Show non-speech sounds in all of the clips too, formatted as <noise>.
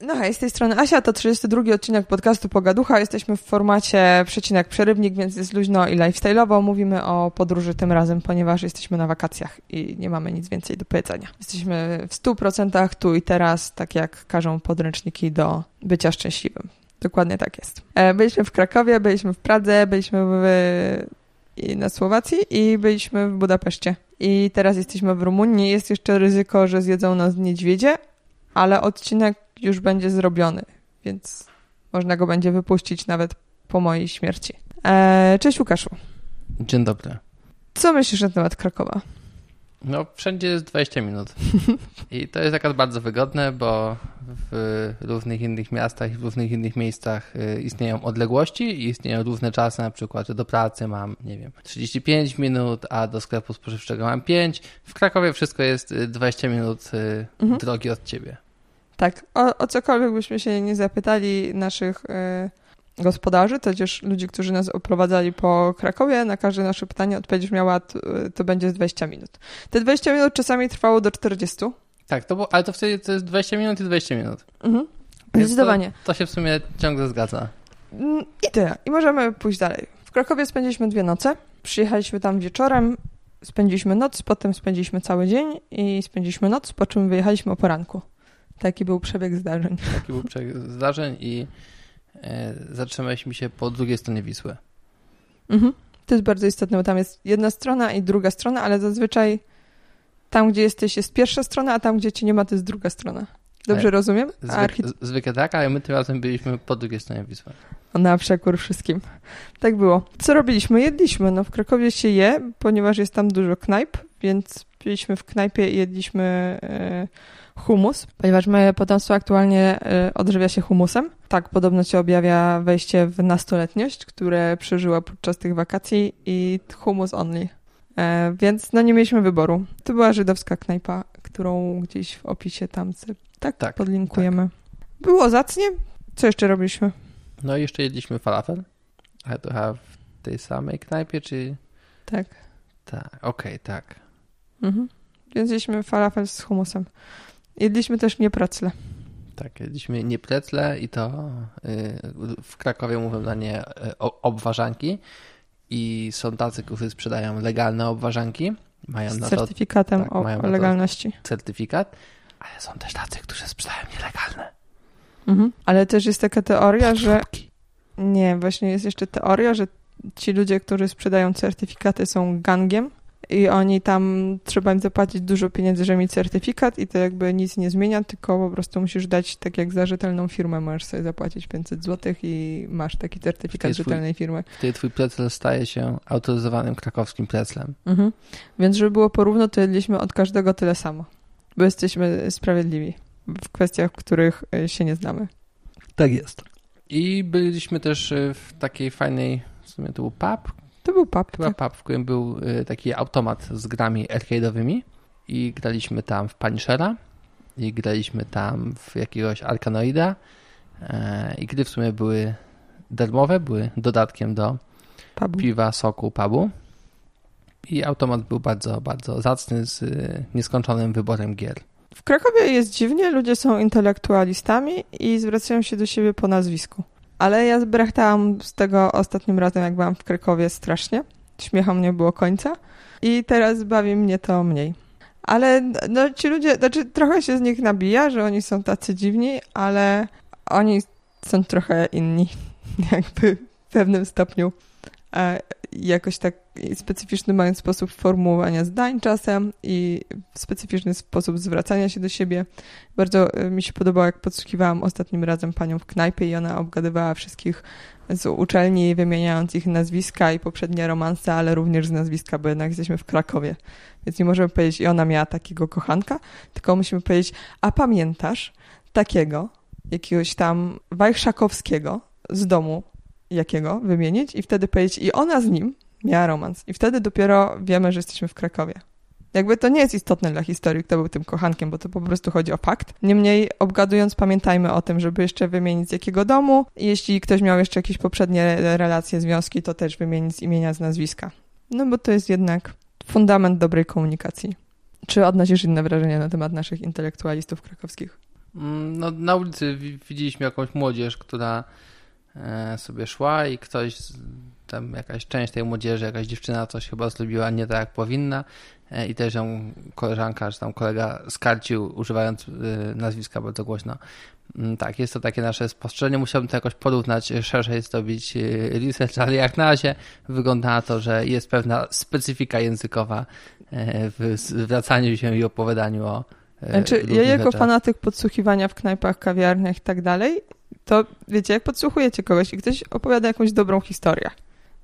No hej, z tej strony Asia, to 32 odcinek podcastu Pogaducha. Jesteśmy w formacie przecinek przerywnik, więc jest luźno i lifestyle'owo. Mówimy o podróży tym razem, ponieważ jesteśmy na wakacjach i nie mamy nic więcej do powiedzenia. Jesteśmy w 100% tu i teraz, tak jak każą podręczniki do bycia szczęśliwym. Dokładnie tak jest. E, byliśmy w Krakowie, byliśmy w Pradze, byliśmy w, na Słowacji i byliśmy w Budapeszcie. I teraz jesteśmy w Rumunii. Jest jeszcze ryzyko, że zjedzą nas niedźwiedzie, ale odcinek już będzie zrobiony, więc można go będzie wypuścić nawet po mojej śmierci. E, cześć Łukaszu. Dzień dobry. Co myślisz na temat Krakowa? No, wszędzie jest 20 minut. <laughs> I to jest akurat bardzo wygodne, bo w różnych innych miastach i w różnych innych miejscach y, istnieją odległości i istnieją różne czasy, na przykład, do pracy mam, nie wiem, 35 minut, a do sklepu spożywczego mam 5. W Krakowie wszystko jest 20 minut y, mhm. drogi od ciebie. Tak, o, o cokolwiek byśmy się nie zapytali naszych y, gospodarzy, to też ludzi, którzy nas oprowadzali po Krakowie, na każde nasze pytanie odpowiedź miała, to, to będzie 20 minut. Te 20 minut czasami trwało do 40. Tak, to było, ale to wtedy to jest 20 minut i 20 minut. Mhm. Zdecydowanie. To, to się w sumie ciągle zgadza. Mm, I tyle. I możemy pójść dalej. W Krakowie spędziliśmy dwie noce. Przyjechaliśmy tam wieczorem, spędziliśmy noc, potem spędziliśmy cały dzień i spędziliśmy noc, po czym wyjechaliśmy o poranku. Taki był przebieg zdarzeń. Taki był przebieg zdarzeń i e, zatrzymaliśmy się po drugiej stronie Wisły. Mhm. To jest bardzo istotne, bo tam jest jedna strona i druga strona, ale zazwyczaj tam, gdzie jesteś, jest pierwsza strona, a tam, gdzie cię nie ma, to jest druga strona. Dobrze rozumiem? Zwyk, Zwykle tak, ale my tym razem byliśmy po drugiej stronie Wisły. Na przekór wszystkim. Tak było. Co robiliśmy? Jedliśmy. No w Krakowie się je, ponieważ jest tam dużo knajp, więc byliśmy w knajpie i jedliśmy e, humus, ponieważ moje potomstwo aktualnie e, odżywia się humusem. Tak, podobno się objawia wejście w nastoletniość, które przeżyła podczas tych wakacji i humus only. E, więc no nie mieliśmy wyboru. To była żydowska knajpa, którą gdzieś w opisie tam tak, tak podlinkujemy. Tak. Było zacnie. Co jeszcze robiliśmy? No i jeszcze jedliśmy falafel. Ale to w tej samej knajpie, czy... Tak. Tak, okej, okay, tak. Mhm. Więc jedliśmy falafel z humusem. Jedliśmy też nieprecle. Tak, jedliśmy nieprecle i to y, w Krakowie mówią na nie y, obwarzanki i są tacy, którzy sprzedają legalne obwarzanki. Mają z certyfikatem tak, o, o legalności. Certyfikat, ale są też tacy, którzy sprzedają nielegalne. Mhm. Ale też jest taka teoria, że... Nie, właśnie jest jeszcze teoria, że ci ludzie, którzy sprzedają certyfikaty są gangiem i oni tam, trzeba im zapłacić dużo pieniędzy, żeby mieć certyfikat i to jakby nic nie zmienia, tylko po prostu musisz dać, tak jak za rzetelną firmę możesz sobie zapłacić 500 zł i masz taki certyfikat rzetelnej twój, firmy. Wtedy twój precel staje się autoryzowanym krakowskim preclem. Mhm. Więc żeby było porówno, to jedliśmy od każdego tyle samo, bo jesteśmy sprawiedliwi w kwestiach, w których e, się nie znamy. Tak jest. I byliśmy też e, w takiej fajnej, w sumie to był pub, to był pub. Chyba tak. pub, w którym był y, taki automat z grami arcade'owymi i graliśmy tam w Punishera i graliśmy tam w jakiegoś Arkanoida e, i gry w sumie były darmowe, były dodatkiem do pubu. piwa, soku, pubu. I automat był bardzo, bardzo zacny z y, nieskończonym wyborem gier. W Krakowie jest dziwnie, ludzie są intelektualistami i zwracają się do siebie po nazwisku. Ale ja zbrachtałam z tego ostatnim razem, jak byłam w Krakowie, strasznie. Śmiechom nie było końca. I teraz bawi mnie to mniej. Ale no, ci ludzie, znaczy trochę się z nich nabija, że oni są tacy dziwni, ale oni są trochę inni, <laughs> jakby w pewnym stopniu. Jakoś tak specyficzny mają sposób formułowania zdań czasem i specyficzny sposób zwracania się do siebie. Bardzo e, mi się podobało, jak podsłuchiwałam ostatnim razem panią w knajpie i ona obgadywała wszystkich z uczelni, wymieniając ich nazwiska i poprzednie romanse, ale również z nazwiska, bo jednak jesteśmy w Krakowie. Więc nie możemy powiedzieć, i ona miała takiego kochanka, tylko musimy powiedzieć, a pamiętasz takiego, jakiegoś tam Wajchszakowskiego z domu jakiego wymienić i wtedy powiedzieć i ona z nim miała romans. I wtedy dopiero wiemy, że jesteśmy w Krakowie. Jakby to nie jest istotne dla historii, kto był tym kochankiem, bo to po prostu chodzi o fakt. Niemniej obgadując, pamiętajmy o tym, żeby jeszcze wymienić z jakiego domu. Jeśli ktoś miał jeszcze jakieś poprzednie relacje, związki, to też wymienić z imienia, z nazwiska. No bo to jest jednak fundament dobrej komunikacji. Czy odnosisz inne wrażenia na temat naszych intelektualistów krakowskich? Mm, no, na ulicy widzieliśmy jakąś młodzież, która sobie szła i ktoś, tam jakaś część tej młodzieży, jakaś dziewczyna coś chyba zrobiła nie tak jak powinna e, i też ją koleżanka czy tam kolega skarcił używając e, nazwiska bardzo głośno. Mm, tak, jest to takie nasze spostrzeżenie. Musiałbym to jakoś porównać, szerzej zrobić research, ale jak na razie wygląda na to, że jest pewna specyfika językowa w zwracaniu się i opowiadaniu o E, znaczy, ja jako rzeczach. fanatyk podsłuchiwania w knajpach, kawiarniach i tak dalej, to wiecie, jak podsłuchujecie kogoś i ktoś opowiada jakąś dobrą historię,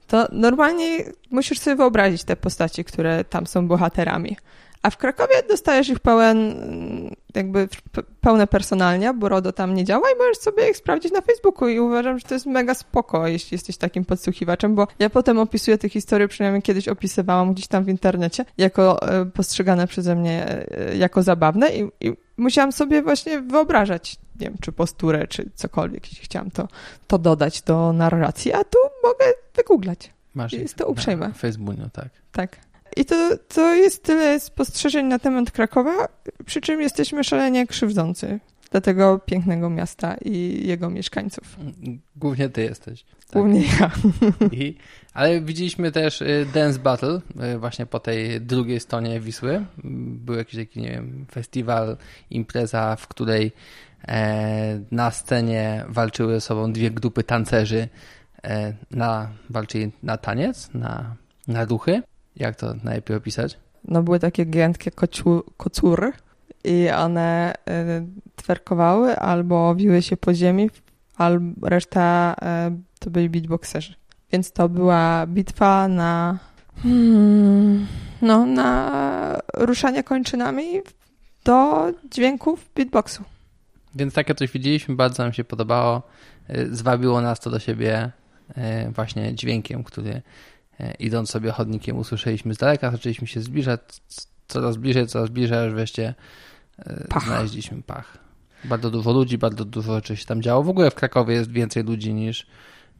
to normalnie musisz sobie wyobrazić te postaci, które tam są bohaterami. A w Krakowie dostajesz ich pełen, jakby pełne personalnie, bo RODO tam nie działa i możesz sobie ich sprawdzić na Facebooku i uważam, że to jest mega spoko, jeśli jesteś takim podsłuchiwaczem, bo ja potem opisuję te historie, przynajmniej kiedyś opisywałam gdzieś tam w internecie, jako e, postrzegane przeze mnie e, jako zabawne i, i musiałam sobie właśnie wyobrażać, nie wiem, czy posturę, czy cokolwiek, jeśli chciałam to, to dodać do narracji, a tu mogę wygooglać. Masz jest to uprzejme. Na Facebooku, tak. Tak. I to, to jest tyle spostrzeżeń na temat Krakowa, przy czym jesteśmy szalenie krzywdzący dla tego pięknego miasta i jego mieszkańców. Głównie ty jesteś. Tak. Głównie ja. I, ale widzieliśmy też y, Dance Battle y, właśnie po tej drugiej stronie Wisły. Był jakiś taki, nie wiem, festiwal, impreza, w której na scenie walczyły ze sobą dwie grupy tancerzy e, na, walczyli na taniec, na, na ruchy. Jak to najlepiej opisać? No były takie kociu, kocury i one y, twerkowały albo wiły się po ziemi, albo reszta to byli beatboxerzy. Więc to była bitwa na hmm, no, na ruszanie kończynami do dźwięków beatboxu. Więc takie coś widzieliśmy, bardzo nam się podobało. Y, zwabiło nas to do siebie y, właśnie dźwiękiem, który E, idąc sobie chodnikiem usłyszeliśmy z daleka, zaczęliśmy się zbliżać, coraz bliżej, coraz bliżej, aż wreszcie pach. znaleźliśmy pach. Bardzo dużo ludzi, bardzo dużo rzeczy się tam działo. W ogóle w Krakowie jest więcej ludzi niż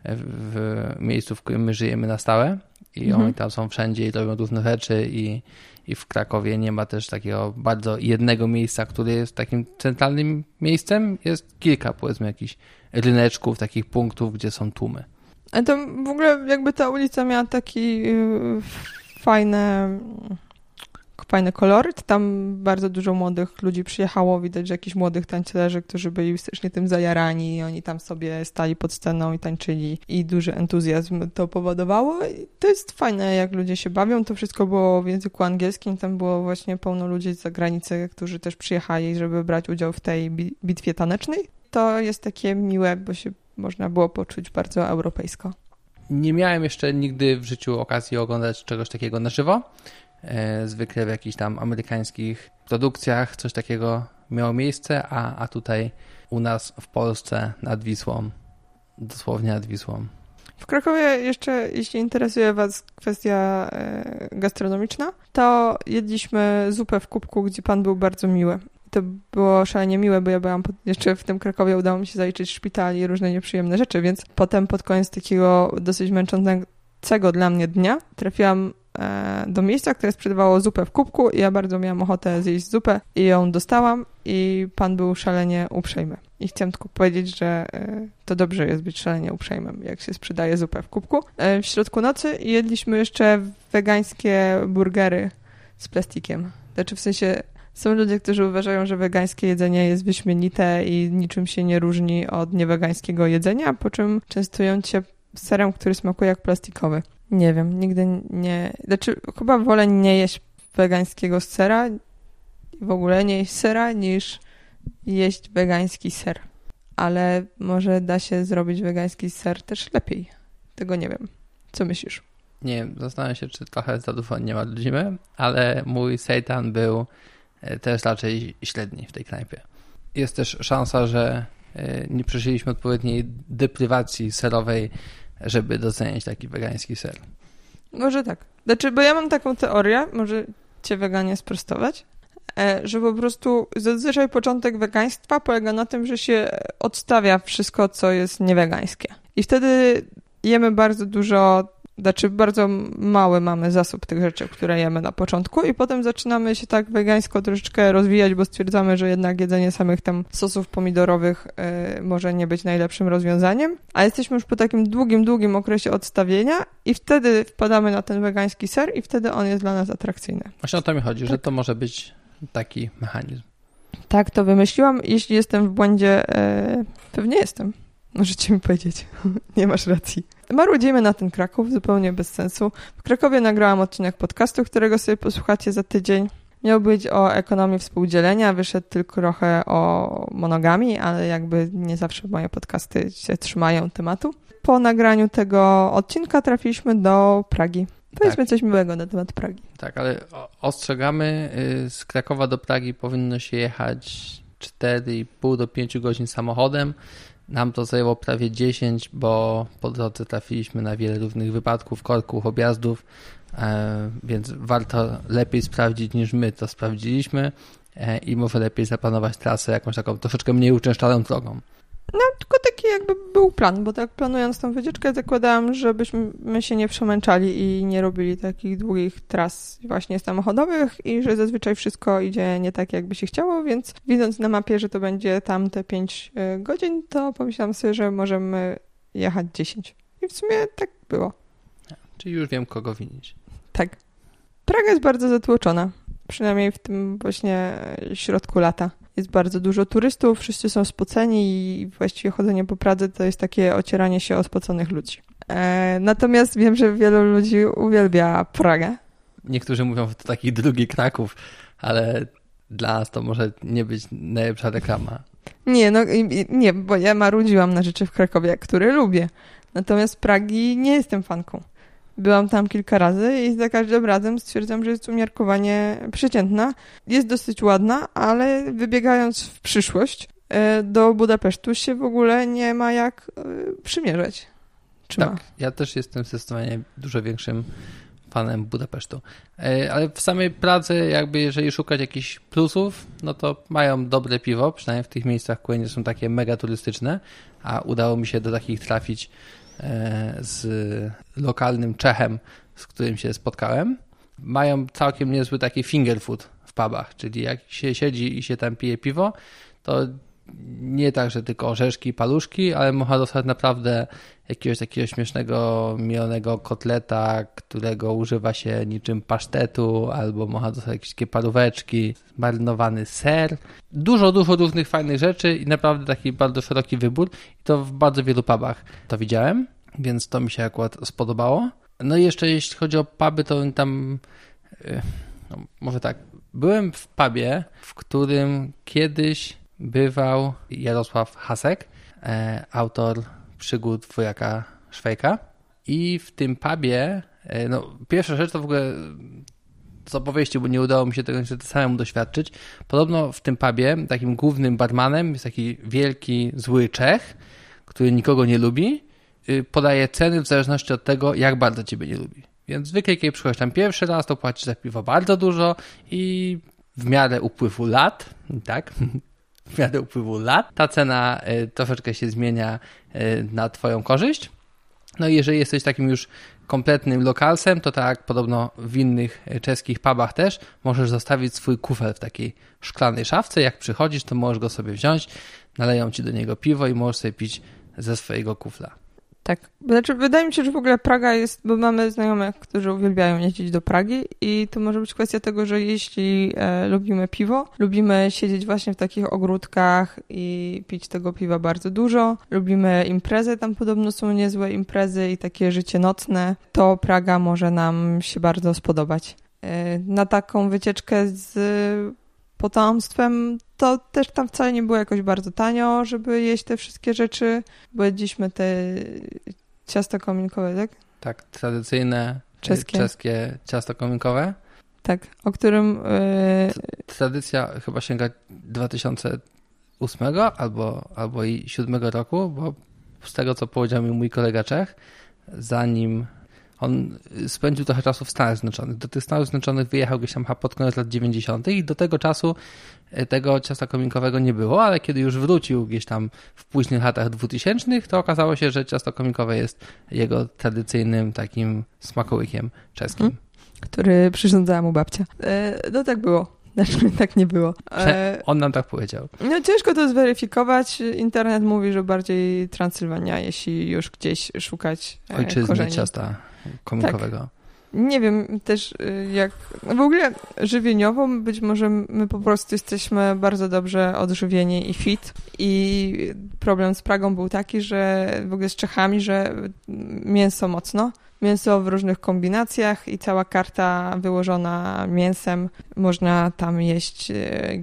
w miejscu, w którym my żyjemy na stałe i mhm. oni tam są wszędzie i robią różne rzeczy i, i w Krakowie nie ma też takiego bardzo jednego miejsca, które jest takim centralnym miejscem. Jest kilka, powiedzmy, jakichś ryneczków, takich punktów, gdzie są tłumy. Ale to w ogóle jakby ta ulica miała taki yy, fajny, fajny koloryt. Tam bardzo dużo młodych ludzi przyjechało. Widać, że jakichś młodych tańcerzy, którzy byli strasznie tym zajarani. Oni tam sobie stali pod sceną i tańczyli i duży entuzjazm to powodowało. I to jest fajne, jak ludzie się bawią. To wszystko było w języku angielskim. Tam było właśnie pełno ludzi z zagranicy, którzy też przyjechali, żeby brać udział w tej bitwie tanecznej. To jest takie miłe, bo się można było poczuć bardzo europejsko. Nie miałem jeszcze nigdy w życiu okazji oglądać czegoś takiego na żywo. E, zwykle w jakichś tam amerykańskich produkcjach coś takiego miało miejsce, a, a tutaj u nas w Polsce nad Wisłą, dosłownie nad Wisłą. W Krakowie jeszcze, jeśli interesuje Was kwestia e, gastronomiczna, to jedliśmy zupę w kubku, gdzie pan był bardzo miły to było szalenie miłe, bo ja byłam pod, jeszcze w tym Krakowie, udało mi się zaliczyć szpital i różne nieprzyjemne rzeczy, więc potem pod koniec takiego dosyć męczącego dla mnie dnia trafiłam do miejsca, które sprzedawało zupę w kubku i ja bardzo miałam ochotę zjeść zupę i ją dostałam i pan był szalenie uprzejmy. I chciałam tylko powiedzieć, że e, to dobrze jest być szalenie uprzejmym, jak się sprzedaje zupę w kubku. E, w środku nocy jedliśmy jeszcze wegańskie burgery z plastikiem. Znaczy w sensie są ludzie, którzy uważają, że wegańskie jedzenie jest wyśmienite i niczym się nie różni od niewegańskiego jedzenia, po czym częstują cię serem, który smakuje jak plastikowy. Nie wiem, nigdy nie... Znaczy, chyba wolę nie jeść wegańskiego sera, w ogóle nie jeść sera, niż jeść wegański ser. Ale może da się zrobić wegański ser też lepiej. Tego nie wiem. Co myślisz? Nie wiem, zastanawiam się, czy trochę zadowolenia ma zimy, ale mój seitan był E, jest raczej średni w tej knajpie. Jest też szansa, że e, nie przeżyliśmy odpowiedniej deprywacji serowej, żeby docenić taki wegański ser. Może tak. Znaczy, bo ja mam taką teorię, może cię weganie sprostować, e, że po prostu zazwyczaj początek wegaństwa polega na tym, że się odstawia wszystko, co jest niewegańskie. I wtedy jemy bardzo dużo Znaczy, bardzo mały mamy zasób tych rzeczy, które jemy na początku, i potem zaczynamy się tak wegańsko troszeczkę rozwijać, bo stwierdzamy, że jednak jedzenie samych tam sosów pomidorowych y, może nie być najlepszym rozwiązaniem. A jesteśmy już po takim długim, długim okresie odstawienia, i wtedy wpadamy na ten wegański ser, i wtedy on jest dla nas atrakcyjny. Właśnie o to mi chodzi, Tak. że to może być taki mechanizm. Tak, to wymyśliłam. Jeśli jestem w błędzie, e, pewnie jestem. Możecie mi powiedzieć. <laughs> Nie masz racji. Marudzimy na ten Kraków zupełnie bez sensu. W Krakowie nagrałam odcinek podcastu, którego sobie posłuchacie za tydzień. Miał być o ekonomii współdzielenia, wyszedł tylko trochę o monogami, ale jakby nie zawsze moje podcasty się trzymają tematu. Po nagraniu tego odcinka trafiliśmy do Pragi. Powiedzmy coś miłego na temat Pragi. Tak, ale ostrzegamy, y, z Krakowa do Pragi powinno się jechać 4,5 do 5 godzin samochodem. Nam to zajęło prawie 10, bo po drodze trafiliśmy na wiele różnych wypadków, korków, objazdów, e, więc warto lepiej sprawdzić niż my to sprawdziliśmy e, i może lepiej zaplanować trasę jakąś taką troszeczkę mniej uczęszczaną drogą. No, tylko taki jakby był plan, bo tak planując tą wycieczkę zakładałam, żebyśmy się nie przemęczali i nie robili takich długich tras właśnie samochodowych i że zazwyczaj wszystko idzie nie tak, jakby się chciało, więc widząc na mapie, że to będzie tam te 5 godzin, to pomyślałam sobie, że możemy jechać 10. I w sumie tak było. Czyli już wiem, kogo winić. Tak. Praga jest bardzo zatłoczona, przynajmniej w tym właśnie środku lata. Jest bardzo dużo turystów, wszyscy są spoceni i właściwie chodzenie po Pradze to jest takie ocieranie się o spoconych ludzi. E, natomiast wiem, że wielu ludzi uwielbia Pragę. Niektórzy mówią, że to taki drugi Kraków, ale dla nas to może nie być najlepsza reklama. Nie, no nie, bo ja marudziłam na rzeczy w Krakowie, które lubię. Natomiast Pragi nie jestem fanką. Byłam tam kilka razy i za każdym razem stwierdzam, że jest umiarkowanie przeciętna. Jest dosyć ładna, ale wybiegając w przyszłość, e, do Budapesztu się w ogóle nie ma jak e, przymierzać. Czy tak, ma? ja też jestem zdecydowanie dużo większym fanem Budapesztu. E, Ale w samej Pradze, jakby jeżeli szukać jakichś plusów, no to mają dobre piwo, przynajmniej w tych miejscach, które nie są takie mega turystyczne, a udało mi się do takich trafić z lokalnym Czechem, z którym się spotkałem. Mają całkiem niezły taki finger food w pubach, czyli jak się siedzi i się tam pije piwo, to nie tak, że tylko orzeszki i paluszki, ale można dostać naprawdę jakiegoś takiego śmiesznego, mielonego kotleta, którego używa się niczym pasztetu, albo można dostać jakieś takie paróweczki, marynowany ser. Dużo, dużo różnych fajnych rzeczy i naprawdę taki bardzo szeroki wybór. I to w bardzo wielu pubach to widziałem, więc to mi się akurat spodobało. No i jeszcze jeśli chodzi o puby, to tam, y, no może tak, byłem w pubie, w którym kiedyś bywał Jarosław Hasek, e, autor przygód wojaka Szwejka. I w tym pubie, e, no pierwsza rzecz to w ogóle z opowieści, bo nie udało mi się tego niestety samemu doświadczyć. Podobno w tym pubie takim głównym barmanem jest taki wielki, zły Czech, który nikogo nie lubi, y, podaje ceny w zależności od tego, jak bardzo ciebie nie lubi. Więc zwykle, kiedy przychodzisz tam pierwszy raz, to płacisz za piwo bardzo dużo i w miarę upływu lat, tak, <laughs> w miarę upływu lat, ta cena y, troszeczkę się zmienia y, na twoją korzyść. No i jeżeli jesteś takim już kompletnym lokalsem, to tak podobno w innych y, czeskich pubach też, możesz zostawić swój kufel w takiej szklanej szafce. Jak przychodzisz, to możesz go sobie wziąć, naleją ci do niego piwo i możesz sobie pić ze swojego kufla. Tak. Znaczy, wydaje mi się, że w ogóle Praga jest, bo mamy znajomych, którzy uwielbiają jeździć do Pragi i to może być kwestia tego, że jeśli e, lubimy piwo, lubimy siedzieć właśnie w takich ogródkach i pić tego piwa bardzo dużo, lubimy imprezy, tam podobno są niezłe imprezy i takie życie nocne, to Praga może nam się bardzo spodobać. E, na taką wycieczkę z potomstwem, to też tam wcale nie było jakoś bardzo tanio, żeby jeść te wszystkie rzeczy, bo jedliśmy te ciasta kominkowe, tak? Tak, tradycyjne Czeskie. czeskie, czeskie ciasto kominkowe. Tak, o którym yy, Tradycja chyba sięga 2008 albo, albo i 2007 roku, bo z tego co powiedział mi mój kolega Czech, zanim on spędził trochę czasu w Stanach Zjednoczonych. Do tych Stanów Zjednoczonych wyjechał gdzieś tam pod koniec lat 90. i do tego czasu e, tego ciasta kominkowego nie było, ale kiedy już wrócił gdzieś tam w późnych latach 2000, to okazało się, że ciasto kominkowe jest jego tradycyjnym takim smakołykiem czeskim. Hmm? Który przyrządzała mu babcia. E, no tak było. <laughs> Znaczy, tak nie było. E, On nam tak powiedział. No ciężko to zweryfikować. Internet mówi, że bardziej Transylwania, jeśli już gdzieś szukać e, Ojczyzny korzeni. ciasta kominkowego. Tak. Nie wiem też y, jak, w ogóle żywieniowo być może my po prostu jesteśmy bardzo dobrze odżywieni i fit i problem z Pragą był taki, że w ogóle z Czechami, że mięso mocno, mięso w różnych kombinacjach i cała karta wyłożona mięsem. Można tam jeść e,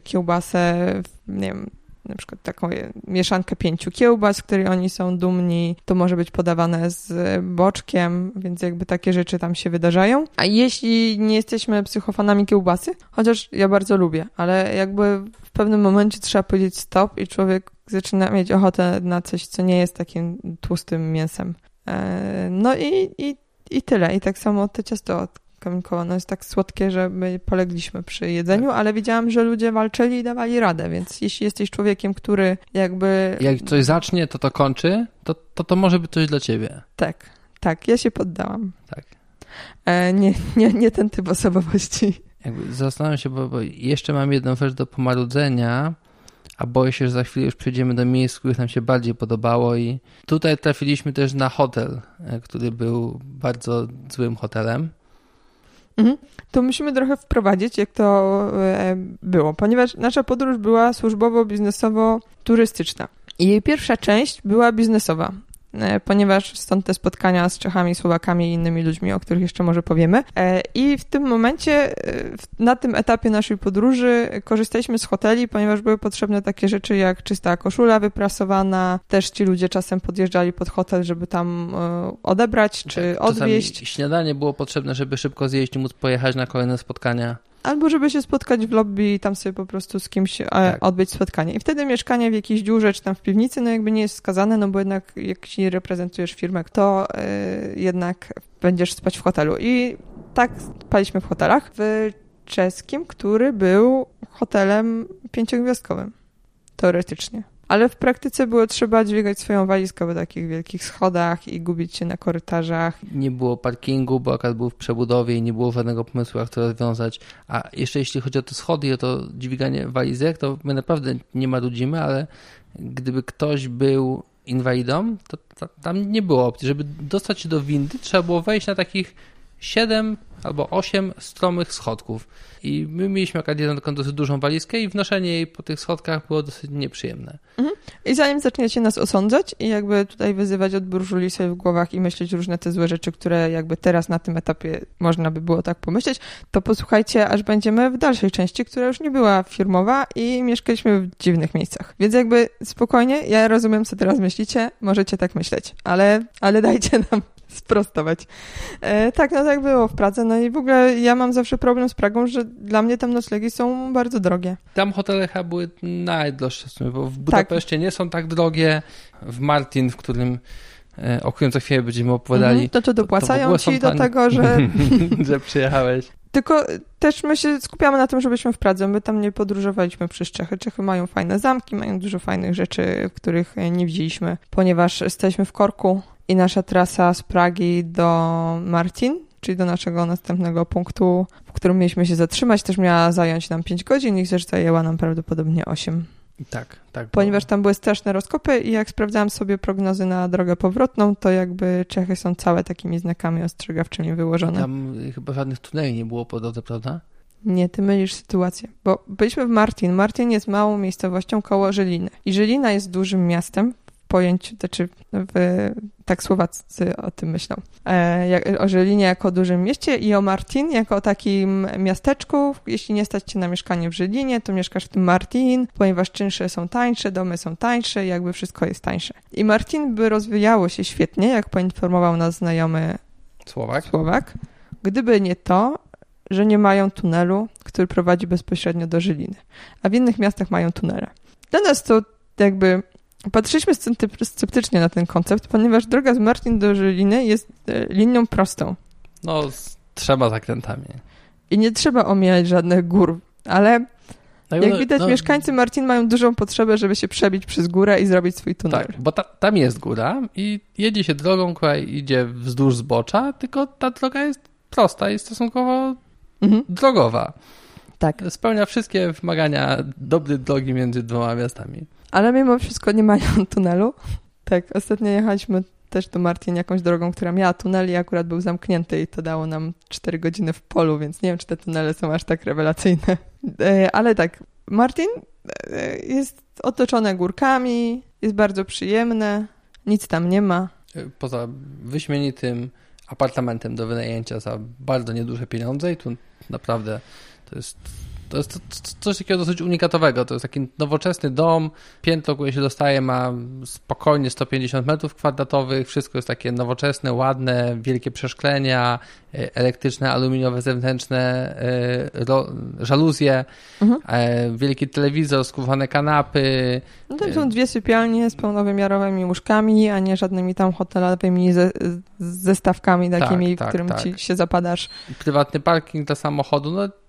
kiełbasę, nie wiem, na przykład taką mieszankę pięciu kiełbas, z której oni są dumni. To może być podawane z boczkiem, więc jakby takie rzeczy tam się wydarzają. A jeśli nie jesteśmy psychofanami kiełbasy, chociaż ja bardzo lubię, ale jakby w pewnym momencie trzeba powiedzieć stop i człowiek zaczyna mieć ochotę na coś, co nie jest takim tłustym mięsem. E, no i, i i tyle. I tak samo to ciasto od Kamikoła, no jest tak słodkie, że my polegliśmy przy jedzeniu, tak. ale widziałam, że ludzie walczyli i dawali radę, więc jeśli jesteś człowiekiem, który jakby... Jak coś zacznie, to to kończy, to to, to może być coś dla ciebie. Tak, tak, ja się poddałam. Tak. E, nie, nie, nie ten typ osobowości. Jakby zastanawiam się, bo, bo jeszcze mam jedną rzecz do pomarudzenia, a boję się, że za chwilę już przejdziemy do miejsc, których nam się bardziej podobało i tutaj trafiliśmy też na hotel, e, który był bardzo złym hotelem. Mhm. To musimy trochę wprowadzić, jak to e, było, ponieważ nasza podróż była służbowo-biznesowo-turystyczna. I jej pierwsza część była biznesowa. E, ponieważ stąd te spotkania z Czechami, Słowakami i innymi ludźmi, o których jeszcze może powiemy. E, I w tym momencie, e, na tym etapie naszej podróży korzystaliśmy z hoteli, ponieważ były potrzebne takie rzeczy jak czysta koszula wyprasowana. Też ci ludzie czasem podjeżdżali pod hotel, żeby tam odebrać czy tak, odwieźć. Śniadanie było potrzebne, żeby szybko zjeść i móc pojechać na kolejne spotkania. Albo żeby się spotkać w lobby i tam sobie po prostu z kimś e, tak. odbyć spotkanie. I wtedy mieszkanie w jakiejś dziurze czy tam w piwnicy, no jakby nie jest wskazane, no bo jednak jak się reprezentujesz firmę, to yy, jednak będziesz spać w hotelu. I tak spaliśmy w hotelach. W czeskim, który był hotelem pięciogwiazdkowym. Teoretycznie ale w praktyce było trzeba dźwigać swoją walizkę po takich wielkich schodach i gubić się na korytarzach. Nie było parkingu, bo akurat był w przebudowie i nie było żadnego pomysłu, jak to rozwiązać. A jeszcze jeśli chodzi o te schody i o to dźwiganie walizek, to my naprawdę nie marudzimy, ale gdyby ktoś był inwalidą, to tam nie było opcji. Żeby dostać się do windy, trzeba było wejść na takich 7 albo 8 stromych schodków. I my mieliśmy akurat taką dosyć dużą walizkę i wnoszenie jej po tych schodkach było dosyć nieprzyjemne. Mhm. I zanim zaczniecie nas osądzać i jakby tutaj wyzywać od burżuli sobie w głowach i myśleć różne te złe rzeczy, które jakby teraz na tym etapie można by było tak pomyśleć, to posłuchajcie, aż będziemy w dalszej części, która już nie była firmowa i mieszkaliśmy w dziwnych miejscach. Więc jakby spokojnie, ja rozumiem, co teraz myślicie, możecie tak myśleć, ale, ale dajcie nam sprostować. E, tak, no tak było w Pradze. No i w ogóle ja mam zawsze problem z Pragą, że dla mnie tam noclegi są bardzo drogie. Tam hotele chyba były najdroższe, bo w Budapeszcie tak. nie są tak drogie. W Martin, w którym e, o którym za chwilę będziemy opowiadali. Mhm, to czy dopłacają to ci do tego, że... <laughs> że przyjechałeś. Tylko też my się skupiamy na tym, żebyśmy w Pradze. My tam nie podróżowaliśmy przez Czechy. Czechy mają fajne zamki, mają dużo fajnych rzeczy, których nie widzieliśmy, ponieważ jesteśmy w Korku, i nasza trasa z Pragi do Martin, czyli do naszego następnego punktu, w którym mieliśmy się zatrzymać, też miała zająć nam 5 godzin i też zajęła nam prawdopodobnie 8. Tak, tak. Ponieważ tam były straszne rozkopy i jak sprawdzałam sobie prognozy na drogę powrotną, to jakby Czechy są całe takimi znakami ostrzegawczymi wyłożone. Tam chyba żadnych tuneli nie było po drodze, prawda? Nie, ty mylisz sytuację, bo byliśmy w Martin. Martin jest małą miejscowością koło Żeliny. I Żelina jest dużym miastem, pojęciu, znaczy w, tak Słowacy o tym myślą. E, o Żelinie jako o dużym mieście i o Martin jako o takim miasteczku. Jeśli nie stać cię na mieszkanie w Żelinie, to mieszkasz w tym Martin, ponieważ czynsze są tańsze, domy są tańsze, jakby wszystko jest tańsze. I Martin by rozwijało się świetnie, jak poinformował nas znajomy Słowak. Słowak. Gdyby nie to, że nie mają tunelu, który prowadzi bezpośrednio do Żeliny. A w innych miastach mają tunele. Dla nas to jakby Patrzyliśmy sceptycznie na ten koncept, ponieważ droga z Martin do Żyliny jest e, linią prostą. No, z trzema zakrętami. I nie trzeba omijać żadnych gór, ale Tak, jak no, widać, no, mieszkańcy Martin mają dużą potrzebę, żeby się przebić przez górę i zrobić swój tunel. Tak, bo ta, tam jest góra i jedzie się drogą, która idzie wzdłuż zbocza, tylko ta droga jest prosta i stosunkowo Mhm. drogowa. Tak. Spełnia wszystkie wymagania dobrej drogi między dwoma miastami. Ale mimo wszystko nie mają <laughs> tunelu. Tak, ostatnio jechaliśmy też do Martin jakąś drogą, która miała tunel i akurat był zamknięty i to dało nam 4 godziny w polu, więc nie wiem, czy te tunele są aż tak rewelacyjne. E, Ale tak, Martin e, jest otoczone górkami, jest bardzo przyjemne, nic tam nie ma. Poza wyśmienitym apartamentem do wynajęcia za bardzo nieduże pieniądze i tu naprawdę to jest, to jest coś takiego dosyć unikatowego. To jest taki nowoczesny dom, piętro, które się dostaje ma spokojnie 150 metrów kwadratowych, wszystko jest takie nowoczesne, ładne, wielkie przeszklenia, e, elektryczne, aluminiowe zewnętrzne e, żaluzje, Mhm. e, wielki telewizor, skówane kanapy, No tam są dwie sypialnie z pełnowymiarowymi łóżkami, a nie żadnymi tam hotelowymi ze, zestawkami takimi, tak, w którym tak. ci się zapadasz. prywatny parking dla samochodu, no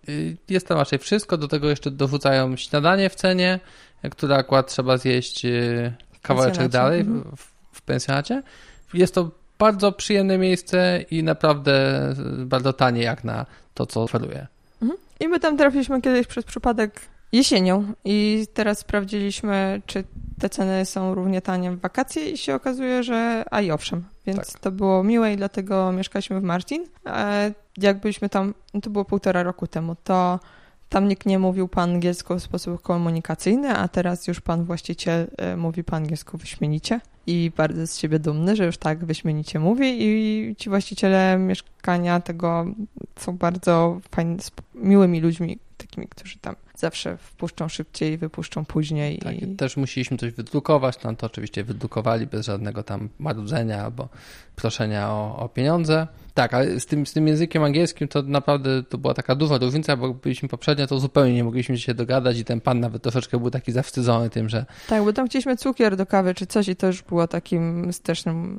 jest tam raczej wszystko, do tego jeszcze dorzucają śniadanie w cenie, y, które akurat trzeba zjeść y, kawałeczek dalej mhm. w, w pensjonacie. Jest to bardzo przyjemne miejsce i naprawdę y, bardzo tanie jak na to, co oferuje. I my tam trafiliśmy kiedyś przez przypadek jesienią i teraz sprawdziliśmy, czy te ceny są równie tanie w wakacje i się okazuje, że a i owszem. Więc Tak. to było miłe i dlatego mieszkaliśmy w Martin. E, Jak byliśmy tam, no to było półtora roku temu, to tam nikt nie mówił po angielsku w sposób komunikacyjny, a teraz już pan właściciel e, mówi po angielsku wyśmienicie i bardzo z siebie dumny, że już tak wyśmienicie mówi i ci właściciele mieszkania tego są bardzo fajni, miłymi ludźmi, takimi, którzy tam zawsze wpuszczą szybciej, wypuszczą później. Tak, i... Też musieliśmy coś wydrukować, tam to oczywiście wydrukowali bez żadnego tam marudzenia albo proszenia o, o pieniądze. Tak, ale z tym, z tym językiem angielskim to naprawdę to była taka duża różnica, bo byliśmy poprzednio, to zupełnie nie mogliśmy się dogadać i ten pan nawet troszeczkę był taki zawstydzony tym, że Tak, bo tam chcieliśmy cukier do kawy czy coś i to już było takim strasznym